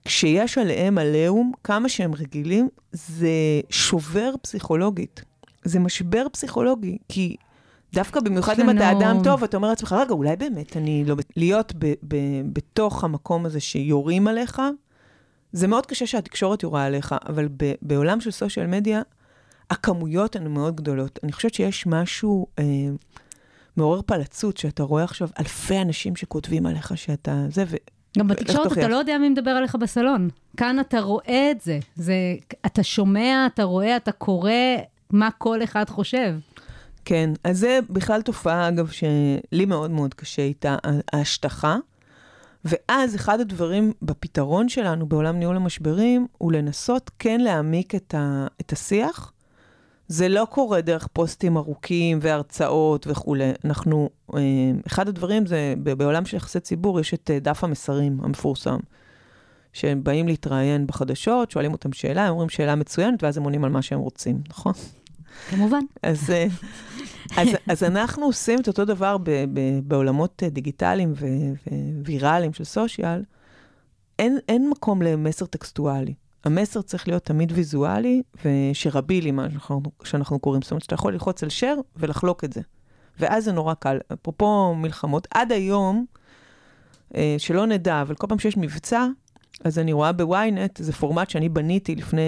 כשיש עליהם עליהום, כמה שהם רגילים, זה שובר פסיכולוגית. זה משבר פסיכולוגי, כי דווקא במיוחד אם אתה אדם טוב, אתה אומר לעצמך, רגע, אולי באמת אני לא... להיות ב- ב- בתוך המקום הזה שיורים עליך, זה מאוד קשה שהתקשורת יורה עליך, אבל ב- בעולם של סושיאל מדיה, הכמויות הן מאוד גדולות. אני חושבת שיש משהו אה, מעורר פלצות, שאתה רואה עכשיו אלפי אנשים שכותבים עליך שאתה זה, ו... גם בתקשורת? אתה לא יודע מי מדבר עליך בסלון. כאן אתה רואה את זה. זה. אתה שומע, אתה רואה, אתה קורא מה כל אחד חושב. כן, אז זה בכלל תופעה, אגב, שלי מאוד מאוד קשה איתה, ההשטחה. ואז אחד הדברים בפתרון שלנו בעולם ניהול המשברים, הוא לנסות כן להעמיק את, ה, את השיח. זה לא קורה דרך פוסטים ארוכים והרצאות וכולי. אנחנו, אה, אחד הדברים זה, בעולם של יחסי ציבור יש את אה, דף המסרים המפורסם. שהם באים להתראיין בחדשות, שואלים אותם שאלה, הם אומרים שאלה מצוינת, ואז הם עונים על מה שהם רוצים, נכון? כמובן. אז, אה, אז, אז אנחנו עושים את אותו דבר ב, ב, בעולמות דיגיטליים ו- וויראליים של סושיאל. אין, אין מקום למסר טקסטואלי. המסר צריך להיות תמיד ויזואלי ושרבילי, מה שאנחנו, שאנחנו קוראים. זאת אומרת, שאתה יכול ללחוץ על share ולחלוק את זה. ואז זה נורא קל. אפרופו מלחמות, עד היום, אה, שלא נדע, אבל כל פעם שיש מבצע, אז אני רואה בוויינט, זה פורמט שאני בניתי לפני,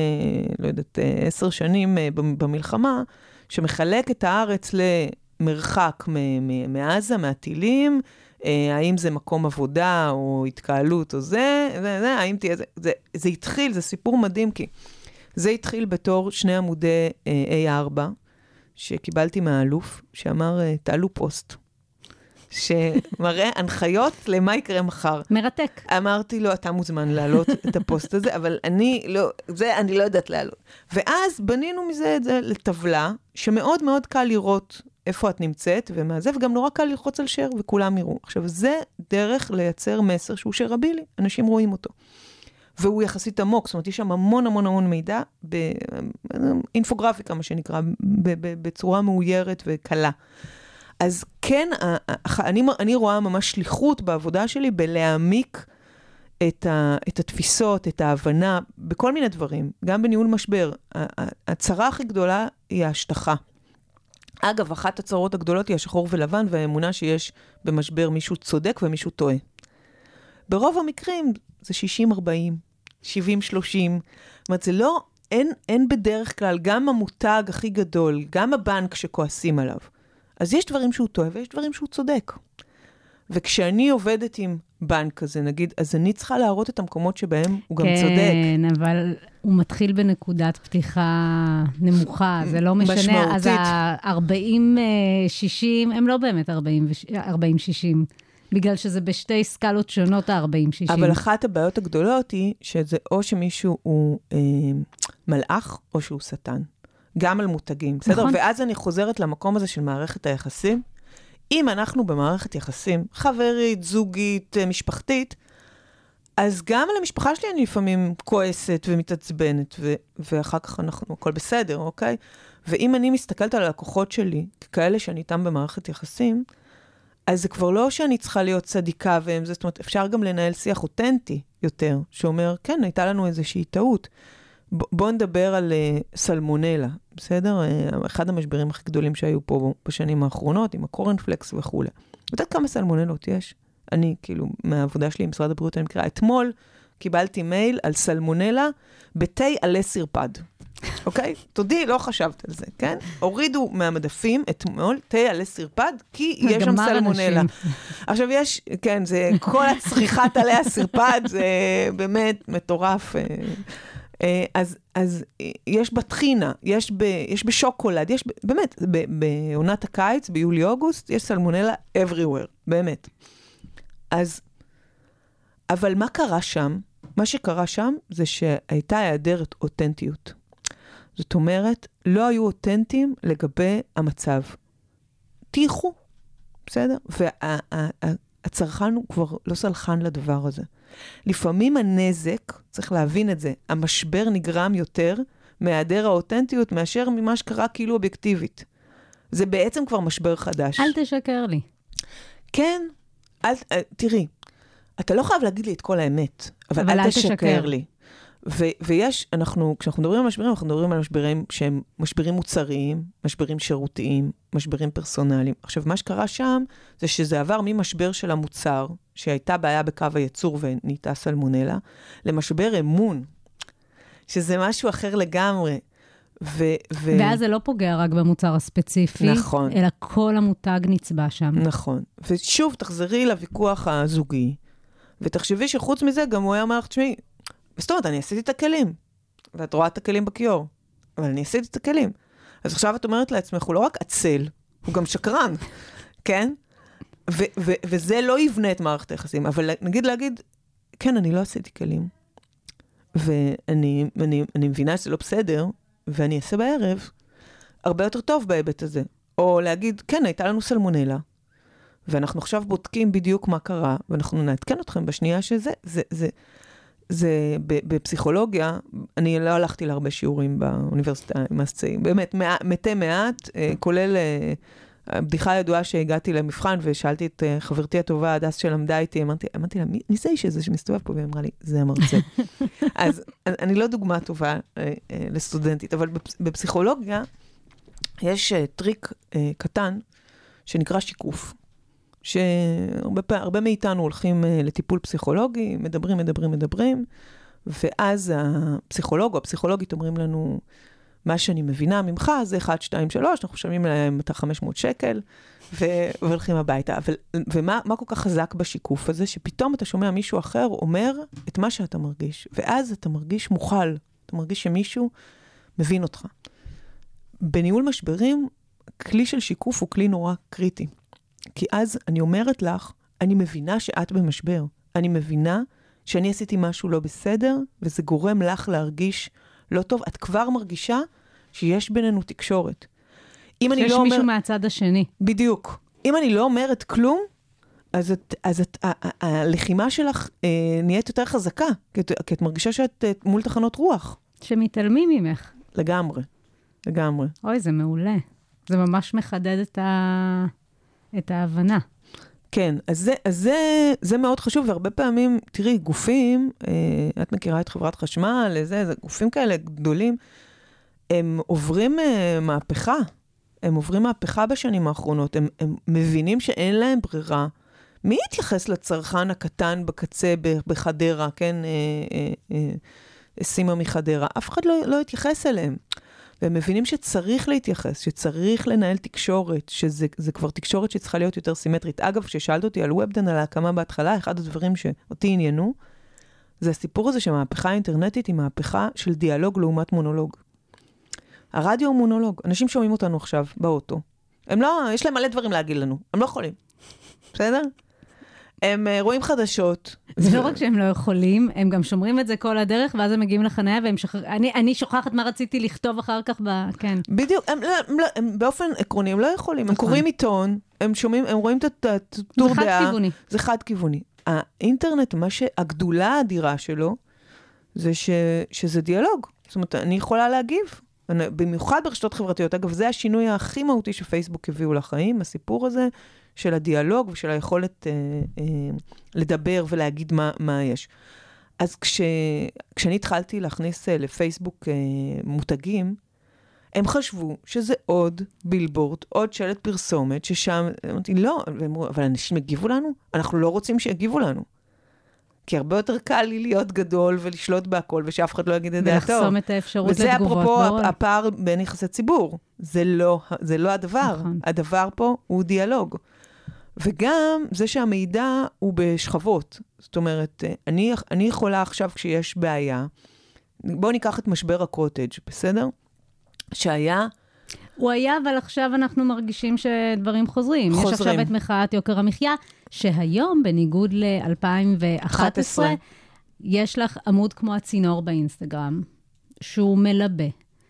לא יודעת, אה, עשר שנים אה, במ- במלחמה, שמחלק את הארץ למרחק מעזה, מהטילים, האם זה מקום עבודה או התקהלות או זה, זה, זה האם תהיה זה, זה, זה התחיל, זה סיפור מדהים, כי זה התחיל בתור שני עמודי אה, A4, שקיבלתי מהאלוף, שאמר, אה, תעלו פוסט, שמראה הנחיות למה יקרה מחר. מרתק. אמרתי לו, אתה מוזמן להעלות את הפוסט הזה, אבל אני לא, זה אני לא יודעת להעלות. ואז בנינו מזה את זה לטבלה, שמאוד מאוד קל לראות איפה את נמצאת ומה זה, וגם נורא קל ללחוץ על share וכולם יראו. עכשיו, זה דרך לייצר מסר שהוא שרבילי, אנשים רואים אותו. והוא יחסית עמוק, זאת אומרת, יש שם המון המון המון מידע, באינפוגרפיקה, מה שנקרא, בצורה מאוירת וקלה. אז כן, אני, אני רואה ממש שליחות בעבודה שלי בלהעמיק את, ה, את התפיסות, את ההבנה, בכל מיני דברים, גם בניהול משבר. הצרה הכי גדולה היא ההשטחה. אגב, אחת הצרות הגדולות היא השחור ולבן והאמונה שיש במשבר מישהו צודק ומישהו טועה. ברוב המקרים זה 60-40, 70-30. זאת אומרת, זה לא, אין, אין בדרך כלל, גם המותג הכי גדול, גם הבנק שכועסים עליו. אז יש דברים שהוא טועה ויש דברים שהוא צודק. וכשאני עובדת עם בנק כזה, נגיד, אז אני צריכה להראות את המקומות שבהם הוא גם צודק. כן, אבל הוא מתחיל בנקודת פתיחה נמוכה, זה לא משנה. אז משמעותית. ה-40-60 הם לא באמת 40-60, בגלל שזה בשתי סקלות שונות ה-40-60. אבל אחת הבעיות הגדולות היא שזה או שמישהו הוא אה, מלאך או שהוא שטן. גם על מותגים, בסדר? נכון. ואז אני חוזרת למקום הזה של מערכת היחסים. אם אנחנו במערכת יחסים חברית, זוגית, אה, משפחתית, אז גם על המשפחה שלי אני לפעמים כועסת ומתעצבנת, ו- ואחר כך אנחנו, הכל בסדר, אוקיי? ואם אני מסתכלת על הלקוחות שלי, ככאלה שאני איתם במערכת יחסים, אז זה כבר לא שאני צריכה להיות צדיקה והם זה, זאת אומרת, אפשר גם לנהל שיח אותנטי יותר, שאומר, כן, הייתה לנו איזושהי טעות. בואו נדבר על uh, סלמונלה, בסדר? Uh, אחד המשברים הכי גדולים שהיו פה בשנים האחרונות, עם הקורנפלקס וכולי. את יודעת כמה סלמונלות יש? אני, כאילו, מהעבודה שלי עם משרד הבריאות, אני מכירה, אתמול קיבלתי מייל על סלמונלה בתה עלי סרפד. אוקיי? תודי, לא חשבת על זה, כן? הורידו מהמדפים אתמול תה עלי סרפד, כי יש שם סלמונלה. עכשיו יש, כן, זה כל הצריכת עלי הסרפד, זה באמת מטורף. אה, אז, אז אה, יש בטחינה, יש, ב, יש בשוקולד, יש ב- באמת, בעונת הקיץ, ביולי-אוגוסט, יש סלמונלה everywhere, באמת. אז, אבל מה קרה שם? מה שקרה שם זה שהייתה היעדרת אותנטיות. זאת אומרת, לא היו אותנטיים לגבי המצב. תיחו, בסדר? והצרכן הוא כבר לא סלחן לדבר הזה. לפעמים הנזק, צריך להבין את זה, המשבר נגרם יותר מהיעדר האותנטיות מאשר ממה שקרה כאילו אובייקטיבית. זה בעצם כבר משבר חדש. אל תשקר לי. כן, אל, אה, תראי, אתה לא חייב להגיד לי את כל האמת, אבל, אבל אל, אל תשקר תשקר. לי. ו, ויש, אנחנו, כשאנחנו מדברים על משברים, אנחנו מדברים על משברים שהם משברים מוצריים, משברים שירותיים, משברים פרסונליים. עכשיו, מה שקרה שם, זה שזה עבר ממשבר של המוצר, שהייתה בעיה בקו הייצור ונהייתה סלמונלה, למשבר אמון, שזה משהו אחר לגמרי. ו, ו... ואז זה לא פוגע רק במוצר הספציפי, נכון. אלא כל המותג נצבע שם. נכון. ושוב, תחזרי לוויכוח הזוגי, ותחשבי שחוץ מזה, גם הוא היה אומר לך, תשמעי, זאת אומרת, אני עשיתי את הכלים, ואת רואה את הכלים בכיור, אבל אני עשיתי את הכלים. אז עכשיו את אומרת לעצמך, הוא לא רק עצל, הוא גם שקרן, כן? ו- ו- וזה לא יבנה את מערכת היחסים, אבל נגיד להגיד, כן, אני לא עשיתי כלים, ואני אני, אני מבינה שזה לא בסדר, ואני אעשה בערב, הרבה יותר טוב בהיבט הזה. או להגיד, כן, הייתה לנו סלמונלה, ואנחנו עכשיו בודקים בדיוק מה קרה, ואנחנו נעדכן אתכם בשנייה שזה, זה, זה, זה בפסיכולוגיה, אני לא הלכתי להרבה שיעורים באוניברסיטה עם הסצאים, באמת, מתי מעט, אה, כולל אה, הבדיחה הידועה שהגעתי למבחן ושאלתי את אה, חברתי הטובה, הדס שלמדה איתי, אמרתי, אמרתי לה, מי, מי זה האיש הזה שמסתובב פה? והיא אמרה לי, זה המרצה. אז אני- לא דוגמה טובה לסטודנטית, אבל בפ- בפסיכולוגיה יש טריק קטן שנקרא שיקוף. שהרבה מאיתנו הולכים אה, לטיפול פסיכולוגי, מדברים, מדברים, מדברים, ואז הפסיכולוג או הפסיכולוגית אומרים לנו, מה שאני מבינה ממך זה 1, 2, 3, אנחנו משלמים להם את ה-500 שקל, ו- והולכים הביתה. אבל, ומה מה כל כך חזק בשיקוף הזה? שפתאום אתה שומע מישהו אחר אומר את מה שאתה מרגיש, ואז אתה מרגיש מוכל, אתה מרגיש שמישהו מבין אותך. בניהול משברים, כלי של שיקוף הוא כלי נורא קריטי. כי אז אני אומרת לך, אני מבינה שאת במשבר. אני מבינה שאני עשיתי משהו לא בסדר, וזה גורם לך להרגיש לא טוב. את כבר מרגישה שיש בינינו תקשורת. אם אני שיש לא מישהו אומר... מהצד השני. בדיוק. אם אני לא אומרת כלום, אז, את, אז את, ה, ה, הלחימה שלך אה, נהיית יותר חזקה, כי את, כי את מרגישה שאת אה, מול תחנות רוח. שמתעלמים ממך. לגמרי, לגמרי. אוי, זה מעולה. זה ממש מחדד את, ה... את ההבנה. כן, אז, זה, אז זה, זה מאוד חשוב, והרבה פעמים, תראי, גופים, אה, את מכירה את חברת חשמל, זה, זה גופים כאלה גדולים, הם עוברים אה, מהפכה, הם עוברים מהפכה בשנים האחרונות, הם, הם מבינים שאין להם ברירה. מי יתייחס לצרכן הקטן בקצה בחדרה, כן, אה, אה, אה, סימה מחדרה? אף אחד לא, לא יתייחס אליהם. והם מבינים שצריך להתייחס, שצריך לנהל תקשורת, שזה זה כבר תקשורת שצריכה להיות יותר סימטרית. אגב, כששאלת אותי על ובדן, על ההקמה בהתחלה, אחד הדברים שאותי עניינו, זה הסיפור הזה שהמהפכה האינטרנטית היא מהפכה של דיאלוג לעומת מונולוג. הרדיו הוא מונולוג, אנשים שומעים אותנו עכשיו באוטו. הם לא, יש להם מלא דברים להגיד לנו, הם לא יכולים, בסדר? הם אה, רואים חדשות. זה לא רק שהם לא יכולים, הם גם שומרים את זה כל הדרך, ואז הם מגיעים לחניה והם שכח... אני, אני שוכחת מה רציתי לכתוב אחר כך ב... כן. בדיוק, הם, לא- הם, לא- הם באופן עקרוני, הם לא יכולים. הם נכון. קוראים עיתון, הם שומעים, הם רואים את הטור זה דעה. חד-כיווני. זה חד-כיווני. האינטרנט, מה שהגדולה האדירה שלו, זה ש, שזה דיאלוג. זאת אומרת, אני יכולה להגיב. במיוחד ברשתות חברתיות. אגב, זה השינוי הכי מהותי שפייסבוק הביאו לחיים, הסיפור הזה של הדיאלוג ושל היכולת אה, אה, לדבר ולהגיד מה, מה יש. אז כש, כשאני התחלתי להכניס אה, לפייסבוק אה, מותגים, הם חשבו שזה עוד בילבורד, עוד שלט פרסומת, ששם, אמרתי, לא, והם אמרו, אבל אנשים יגיבו לנו? אנחנו לא רוצים שיגיבו לנו. כי הרבה יותר קל לי להיות גדול ולשלוט בהכל, ושאף אחד לא יגיד את דעתו. ולחסום את האפשרות וזה לתגובות. אפרופו לא? הפ- הפער בין יחסי ציבור. זה לא, זה לא הדבר. נכון. הדבר פה הוא דיאלוג. וגם זה שהמידע הוא בשכבות. זאת אומרת, אה, אני, אני יכולה עכשיו כשיש בעיה, בואו ניקח את משבר הקוטג', בסדר? שהיה, הוא היה, אבל עכשיו אנחנו מרגישים שדברים חוזרים. יש חוזרים. עכשיו את מחאת יוקר המחיה, שהיום, בניגוד ל-2011, 11. יש לך עמוד כמו הצינור באינסטגרם, שהוא מלבה,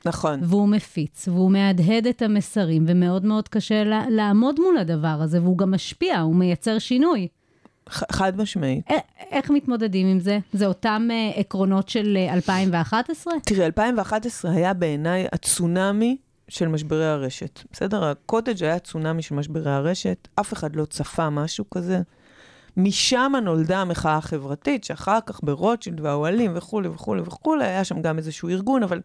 נכון, והוא מפיץ, והוא מהדהד את המסרים, ומאוד מאוד קשה לה, לעמוד מול הדבר הזה, והוא גם משפיע, הוא מייצר שינוי. חד משמעית. איך מתמודדים עם זה? זה אותם uh, עקרונות של uh, 2011? תראי, 2011 היה בעיניי הצונאמי של משברי הרשת. בסדר? הקוטג' היה צונאמי של משברי הרשת, אף אחד לא צפה משהו כזה. משם נולדה המחאה החברתית, שאחר כך ברוטשילד והאוהלים וכולי וכולי וכולי, היה שם גם איזשהו ארגון, אבל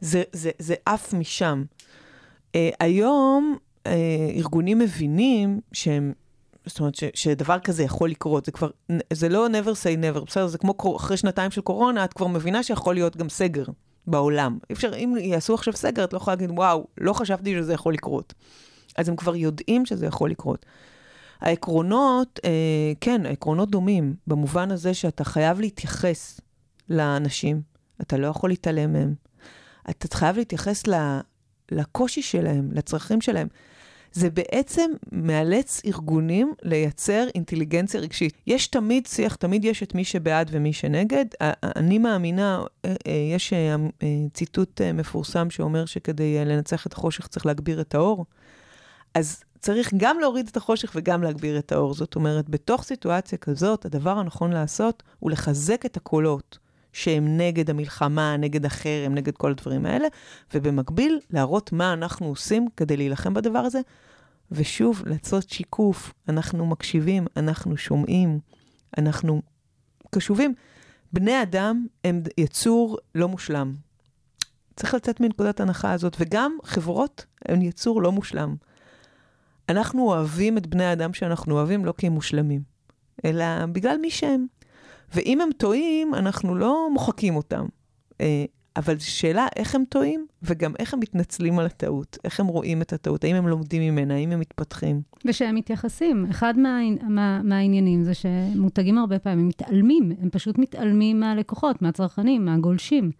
זה, עף משם. Uh, היום uh, ארגונים מבינים שהם, זאת אומרת, ש, שדבר כזה יכול לקרות, זה כבר, זה לא never say never, בסדר? זה כמו אחרי שנתיים של קורונה, את כבר מבינה שיכול להיות גם סגר בעולם. אי אפשר, אם יעשו עכשיו סגר, את לא יכולה להגיד, וואו, לא חשבתי שזה יכול לקרות. אז הם כבר יודעים שזה יכול לקרות. העקרונות, אה, כן, העקרונות דומים, במובן הזה שאתה חייב להתייחס לאנשים, אתה לא יכול להתעלם מהם. אתה חייב להתייחס לקושי שלהם, לצרכים שלהם. זה בעצם מאלץ ארגונים לייצר אינטליגנציה רגשית. יש תמיד שיח, תמיד יש את מי שבעד ומי שנגד. אני מאמינה, יש ציטוט מפורסם שאומר שכדי אה, לנצח את החושך צריך להגביר את האור. אז צריך גם להוריד את החושך וגם להגביר את האור. זאת אומרת, בתוך סיטואציה כזאת, הדבר הנכון לעשות הוא לחזק את הקולות שהם נגד המלחמה, נגד החרם, נגד כל הדברים האלה, ובמקביל להראות מה אנחנו עושים כדי להילחם בדבר הזה, ושוב, לעשות שיקוף. אנחנו מקשיבים, אנחנו שומעים, אנחנו קשובים. בני אדם הם יצור לא מושלם. צריך לצאת מנקודת ההנחה הזאת, וגם חברות הן יצור לא מושלם. אנחנו אוהבים את בני האדם שאנחנו אוהבים לא כי הם מושלמים, אלא בגלל מי שהם. ואם הם טועים, אנחנו לא מוחקים אותם. אה, אבל שאלה איך הם טועים, וגם איך הם מתנצלים על הטעות, איך הם רואים את הטעות, האם הם לומדים ממנה, האם הם מתפתחים. ושהם מתייחסים. אחד מה, מה, מהעניינים זה שמותגים הרבה פעמים מתעלמים, הם פשוט מתעלמים מהלקוחות, מהצרכנים, מהגולשים.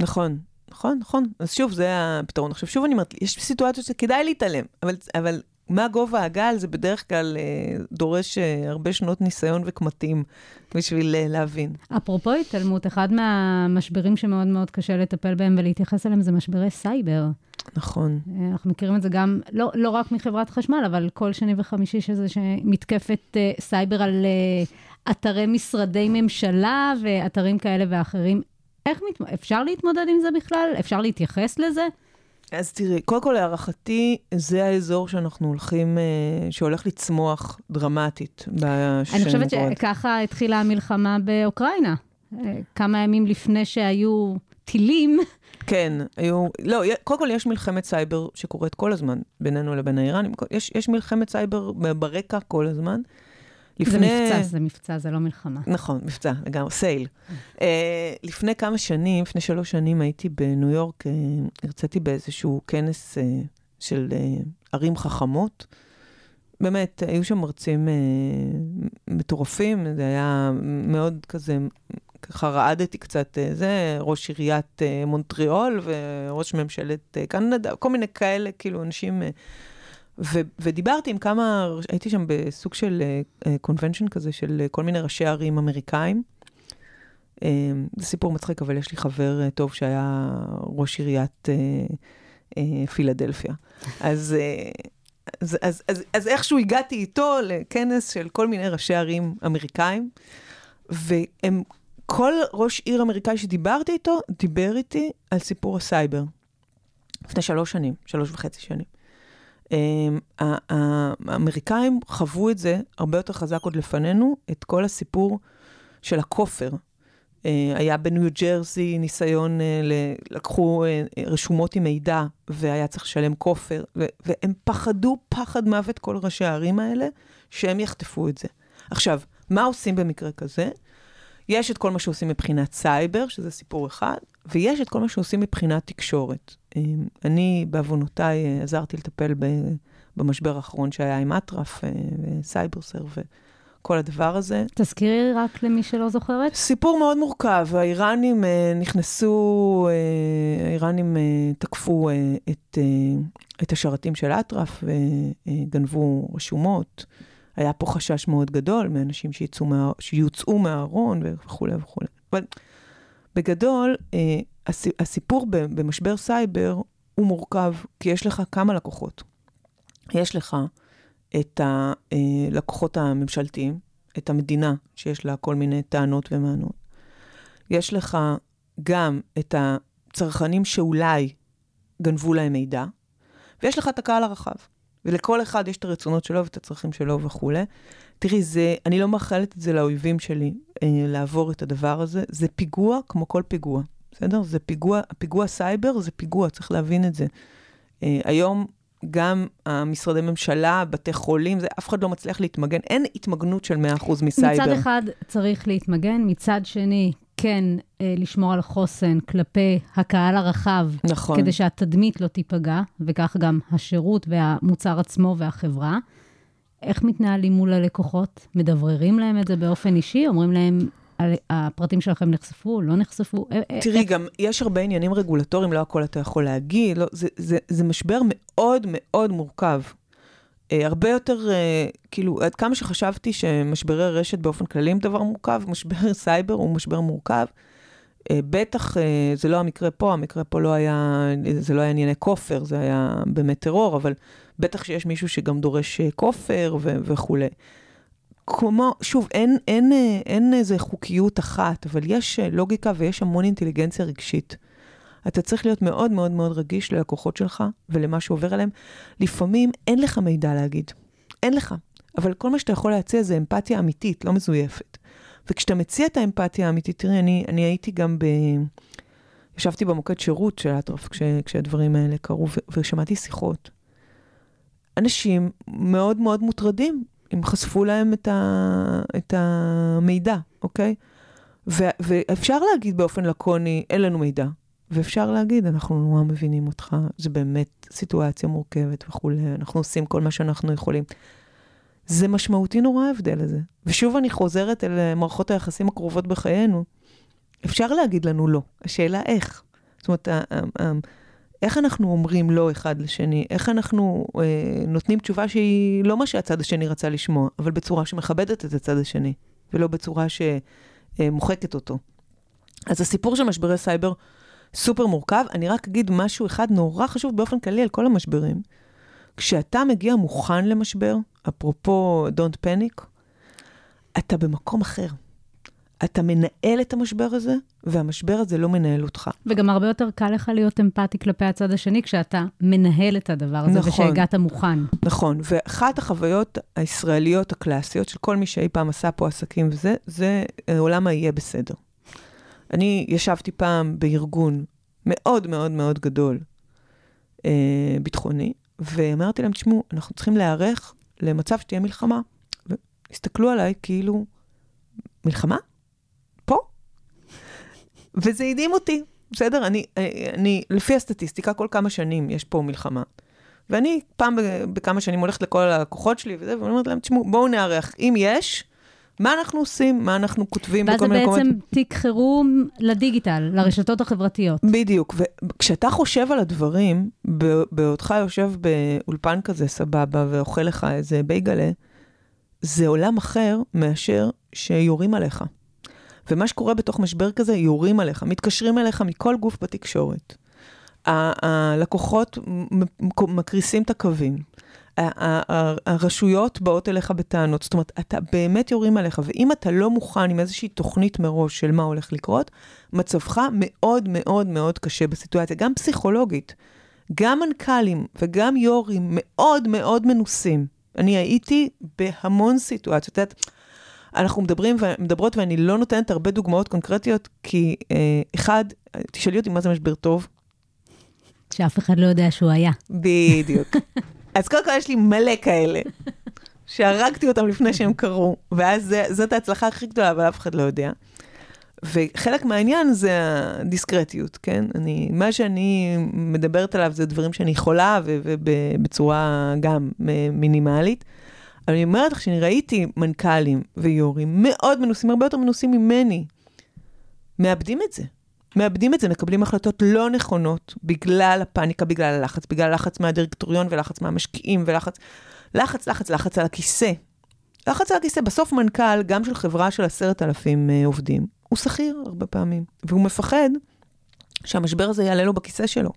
נכון, נכון, נכון. אז שוב, זה הפתרון. עכשיו, שוב אני אומרת, יש סיטואציות שכדאי להתעלם, אבל, אבל מה גובה הגל זה בדרך כלל אה, דורש אה, הרבה שנות ניסיון וקמטים בשביל אה, להבין. אפרופו התעלמות, אחד מהמשברים שמאוד מאוד קשה לטפל בהם ולהתייחס אליהם זה משברי סייבר. נכון. אנחנו מכירים את זה גם, לא, לא רק מחברת חשמל, אבל כל שני וחמישי שזה מתקפת סייבר על אתרי משרדי ממשלה ואתרים כאלה ואחרים. איך מת... אפשר להתמודד עם זה בכלל? אפשר להתייחס לזה? אז תראי, קודם כל להערכתי, זה האזור שאנחנו הולכים, אה, שהולך לצמוח דרמטית בשנים אני חושבת הקרובות. שככה התחילה המלחמה באוקראינה. אה, כמה ימים לפני שהיו טילים, כן, היו, לא, קודם כל יש מלחמת סייבר שקורית כל הזמן בינינו לבין האיראנים, יש, יש מלחמת סייבר ברקע כל הזמן. זה מבצע, זה מבצע, זה לא מלחמה. נכון, מבצע, לגמרי, סייל. Uh, לפני כמה שנים, לפני שלוש שנים, הייתי בניו יורק, uh, הרציתי באיזשהו כנס uh, של uh, ערים חכמות. באמת, היו שם מרצים uh, מטורפים, זה היה מאוד כזה, ככה רעדתי קצת, uh, זה, ראש עיריית uh, מונטריאול וראש ממשלת uh, קנדה, כל מיני כאלה, כאילו, אנשים... Uh, ו- ודיברתי עם כמה, הייתי שם בסוג של convention כזה של אה, כל מיני ראשי ערים אמריקאים. אה, זה סיפור מצחיק, אבל יש לי חבר אה, טוב שהיה ראש עיריית אה, אה, פילדלפיה. אז, אה, אז, אז, אז, אז איכשהו הגעתי איתו לכנס של כל מיני ראשי ערים אמריקאים, והם, כל ראש עיר אמריקאי שדיברתי איתו, דיבר איתי על סיפור הסייבר. לפני שלוש שנים, שלוש וחצי שנים. אמ, האמריקאים חוו את זה הרבה יותר חזק עוד לפנינו, את כל הסיפור של הכופר. אה, היה בניו ג'רזי ניסיון, אה, לקחו אה, רשומות עם מידע והיה צריך לשלם כופר, והם פחדו פחד מוות כל ראשי הערים האלה, שהם יחטפו את זה. עכשיו, מה עושים במקרה כזה? יש את כל מה שעושים מבחינת סייבר, שזה סיפור אחד, ויש את כל מה שעושים מבחינת תקשורת. אה, אני, בעוונותיי, אה, עזרתי לטפל במשבר האחרון שהיה עם אטרף אה, וסייברסר וכל הדבר הזה. תזכירי רק למי שלא זוכרת. סיפור מאוד מורכב, האיראנים אה, נכנסו, האיראנים תקפו את, את השרתים של אטרף וגנבו רשומות. היה פה חשש מאוד גדול מאנשים שיצאו, מה, שיוצאו מהארון וכולי וכולי. אבל בגדול, הסיפור במשבר סייבר הוא מורכב, כי יש לך כמה לקוחות. יש לך את הלקוחות הממשלתיים, את המדינה, שיש לה כל מיני טענות ומענות. יש לך גם את הצרכנים שאולי גנבו להם מידע, ויש לך את הקהל הרחב. ולכל אחד יש את הרצונות שלו ואת הצרכים שלו וכולי. תראי, זה, אני לא מאחלת את זה לאויבים שלי, אה, לעבור את הדבר הזה. זה פיגוע כמו כל פיגוע, בסדר? זה פיגוע, פיגוע סייבר זה פיגוע, צריך להבין את זה. אה, היום גם המשרדי ממשלה, בתי חולים, זה, אף אחד לא מצליח להתמגן, אין התמגנות של 100% מסייבר. מצד אחד צריך להתמגן, מצד שני, כן אה, לשמור על חוסן כלפי הקהל הרחב, נכון. כדי שהתדמית לא תיפגע, וכך גם השירות והמוצר עצמו והחברה. איך מתנהלים מול הלקוחות? מדבררים להם את זה באופן אישי? אומרים להם, "ה- הפרטים שלכם נחשפו, לא נחשפו? אה, אה, תראי, גם יש הרבה עניינים רגולטוריים, לא הכל אתה יכול להגיד, לא, זה, זה, זה משבר מאוד מאוד מורכב. אה, הרבה יותר, אה, כאילו, עד כמה שחשבתי שמשברי רשת באופן כללי הם דבר מורכב, משבר סייבר הוא משבר מורכב. אה, בטח אה, זה לא המקרה פה, המקרה פה לא היה, זה לא היה ענייני כופר, זה היה באמת טרור, אבל בטח שיש מישהו שגם דורש אה, כופר ו- וכולי. כמו, שוב, אין, אין, אה, אין איזה חוקיות אחת, אבל יש אה, לוגיקה ויש המון אינטליגנציה רגשית. אתה צריך להיות מאוד מאוד מאוד רגיש ללקוחות שלך ולמה שעובר עליהם. לפעמים אין לך מידע להגיד, אין לך, אבל כל מה שאתה יכול להציע זה אמפתיה אמיתית, לא מזויפת. וכשאתה מציע את האמפתיה האמיתית, תראי, אני, אני הייתי גם ב... ישבתי במוקד שירות של אטרף כש, כשהדברים האלה קרו, ו- ושמעתי שיחות. אנשים מאוד מאוד מוטרדים, הם חשפו להם את, ה, את המידע, אוקיי? ו, ואפשר להגיד באופן לקוני, אין לנו מידע. ואפשר להגיד, אנחנו נורא מבינים אותך, זה באמת סיטואציה מורכבת וכולי, אנחנו עושים כל מה שאנחנו יכולים. זה משמעותי נורא ההבדל הזה. ושוב אני חוזרת אל מערכות היחסים הקרובות בחיינו. אפשר להגיד לנו לא, השאלה איך. זאת אומרת, איך אנחנו אומרים לא אחד לשני, איך אנחנו אה, נותנים תשובה שהיא לא מה שהצד השני רצה לשמוע, אבל בצורה שמכבדת את הצד השני, ולא בצורה שמוחקת אותו. אז הסיפור של משברי סייבר סופר מורכב. אני רק אגיד משהו אחד נורא חשוב באופן כללי על כל המשברים. כשאתה מגיע מוכן למשבר, אפרופו Don't Panic, אתה במקום אחר. אתה מנהל את המשבר הזה, והמשבר הזה לא מנהל אותך. וגם הרבה יותר קל לך להיות אמפתי כלפי הצד השני, כשאתה מנהל את הדבר הזה, נכון. ושהגעת מוכן. נכון, ואחת החוויות הישראליות הקלאסיות של כל מי שאי פעם עשה פה עסקים וזה, זה אה, עולם היהיה בסדר. אני ישבתי פעם בארגון מאוד מאוד מאוד גדול, אה, ביטחוני, ואמרתי להם, תשמעו, אנחנו צריכים להיערך למצב שתהיה מלחמה. והסתכלו עליי כאילו, מלחמה? וזה הדהים אותי, בסדר? אני, אה, אני, לפי הסטטיסטיקה, כל כמה שנים יש פה מלחמה. ואני פעם בכמה שנים הולכת לכל הלקוחות שלי וזה, ואומרת להם, תשמעו, בואו נערך. אם יש, מה אנחנו עושים? מה אנחנו כותבים ואז בכל זה מיני מקומות? בעצם תיק חירום לדיגיטל, לרשתות החברתיות. בדיוק, וכשאתה חושב על הדברים, בעודך יושב באולפן כזה סבבה ואוכל לך איזה בייגלה, זה עולם אחר מאשר שיורים עליך. ומה שקורה בתוך משבר כזה, יורים עליך, מתקשרים אליך מכל גוף בתקשורת. הלקוחות מקריסים את הקווים. הרשויות באות אליך בטענות, זאת אומרת, אתה באמת יורים עליך, ואם אתה לא מוכן עם איזושהי תוכנית מראש של מה הולך לקרות, מצבך מאוד מאוד מאוד קשה בסיטואציה, גם פסיכולוגית. גם מנכ"לים וגם יו"רים מאוד מאוד מנוסים. אני הייתי בהמון סיטואציות. את יודעת, אנחנו מדברים ומדברות, ואני לא נותנת הרבה דוגמאות קונקרטיות, כי אה, אחד, תשאלי אותי מה זה משבר טוב, שאף אחד לא יודע שהוא היה. בדיוק. אז קודם כל יש לי מלא כאלה, שהרגתי אותם לפני שהם קרו, ואז זה, זאת ההצלחה הכי גדולה, אבל אף אחד לא יודע. וחלק מהעניין זה הדיסקרטיות, כן? אני, מה שאני מדברת עליו זה דברים שאני יכולה, ובצורה גם מינימלית. אבל אני אומרת לך שאני ראיתי מנכ"לים ויו"רים מאוד מנוסים, הרבה יותר מנוסים ממני, מאבדים את זה. מאבדים את זה, מקבלים החלטות לא נכונות בגלל הפאניקה, בגלל הלחץ, בגלל לחץ מהדירקטוריון ולחץ מהמשקיעים ולחץ, לחץ, לחץ, לחץ על הכיסא. לחץ על הכיסא. בסוף מנכ"ל, גם של חברה של עשרת אלפים אה, עובדים, הוא שכיר הרבה פעמים, והוא מפחד שהמשבר הזה יעלה לו בכיסא שלו.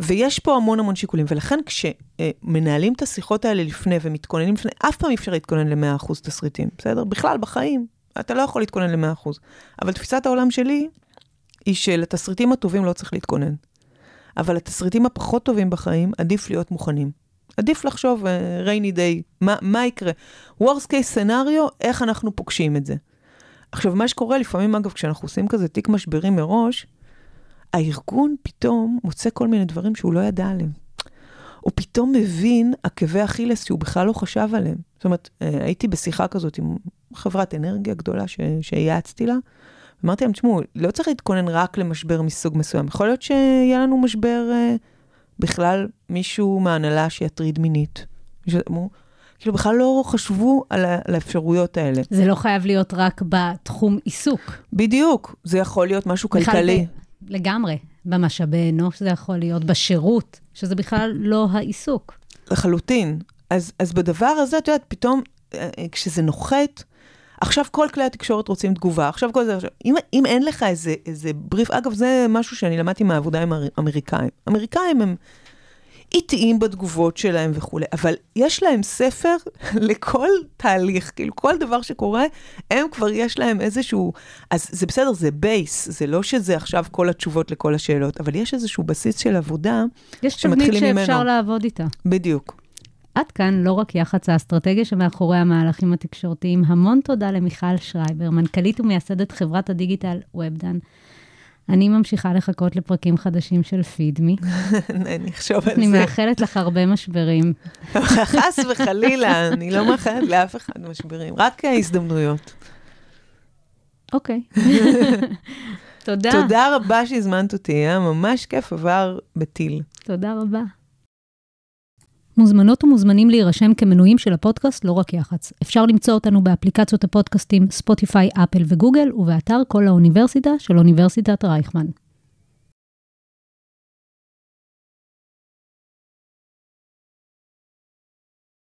ויש פה המון המון שיקולים, ולכן כשמנהלים את השיחות האלה לפני ומתכוננים לפני, אף פעם אי אפשר להתכונן ל-100% תסריטים, בסדר? בכלל, בחיים, אתה לא יכול להתכונן ל-100%. אבל תפיסת העולם שלי היא שלתסריטים הטובים לא צריך להתכונן. אבל לתסריטים הפחות טובים בחיים, עדיף להיות מוכנים. עדיף לחשוב, uh, rainy day, מה, מה יקרה? worst case scenario, איך אנחנו פוגשים את זה. עכשיו, מה שקורה לפעמים, אגב, כשאנחנו עושים כזה תיק משברי מראש, הארגון פתאום מוצא כל מיני דברים שהוא לא ידע עליהם. הוא פתאום מבין עקבי אכילס שהוא בכלל לא חשב עליהם. זאת אומרת, אה, הייתי בשיחה כזאת עם חברת אנרגיה גדולה ש- שהייעצתי לה, אמרתי להם, תשמעו, לא צריך להתכונן רק למשבר מסוג מסוים. יכול להיות שיהיה לנו משבר אה, בכלל מישהו מההנהלה שיטריד מינית. אמרו, כאילו, בכלל לא חשבו על, על האפשרויות האלה. זה לא חייב להיות רק בתחום עיסוק. בדיוק, זה יכול להיות משהו כלכלי. ב- לגמרי. במשאבי אנוש זה יכול להיות, בשירות, שזה בכלל לא העיסוק. לחלוטין. אז, אז בדבר הזה, את יודעת, פתאום, אה, אה, כשזה נוחת, עכשיו כל כלי התקשורת רוצים תגובה, עכשיו כל זה, עכשיו, אם, אם אין לך איזה, איזה בריף, אגב, זה משהו שאני למדתי מהעבודה עם האמר- אמריקאים. אמריקאים הם איטיים בתגובות שלהם וכולי, אבל יש להם ספר לכל תהליך, כאילו כל דבר שקורה, הם כבר יש להם איזשהו, אז זה בסדר, זה base, זה לא שזה עכשיו כל התשובות לכל השאלות, אבל יש איזשהו בסיס של עבודה, יש תבנית שמתחילים שאפשר ממנו. לעבוד איתה. בדיוק. עד כאן לא רק יח"צ האסטרטגיה שמאחורי המהלכים התקשורתיים, המון תודה למיכל שרייבר, מנכ"לית ומייסדת חברת הדיגיטל ובדן. אני ממשיכה לחכות לפרקים חדשים של פידמי. אני אחשוב על אני זה. מאחלת לך הרבה משברים. חס וחלילה, אני לא מאחלת לאף אחד משברים, רק הזדמנויות. אוקיי. תודה. תודה רבה שהזמנת אותי, היה ממש כיף, עבר בטיל. תודה רבה. מוזמנות ומוזמנים להירשם כמנויים של הפודקאסט לא רק יח"צ. אפשר למצוא אותנו באפליקציות הפודקאסטים ספוטיפיי, אפל וגוגל, ובאתר כל האוניברסיטה של אוניברסיטת רייכמן.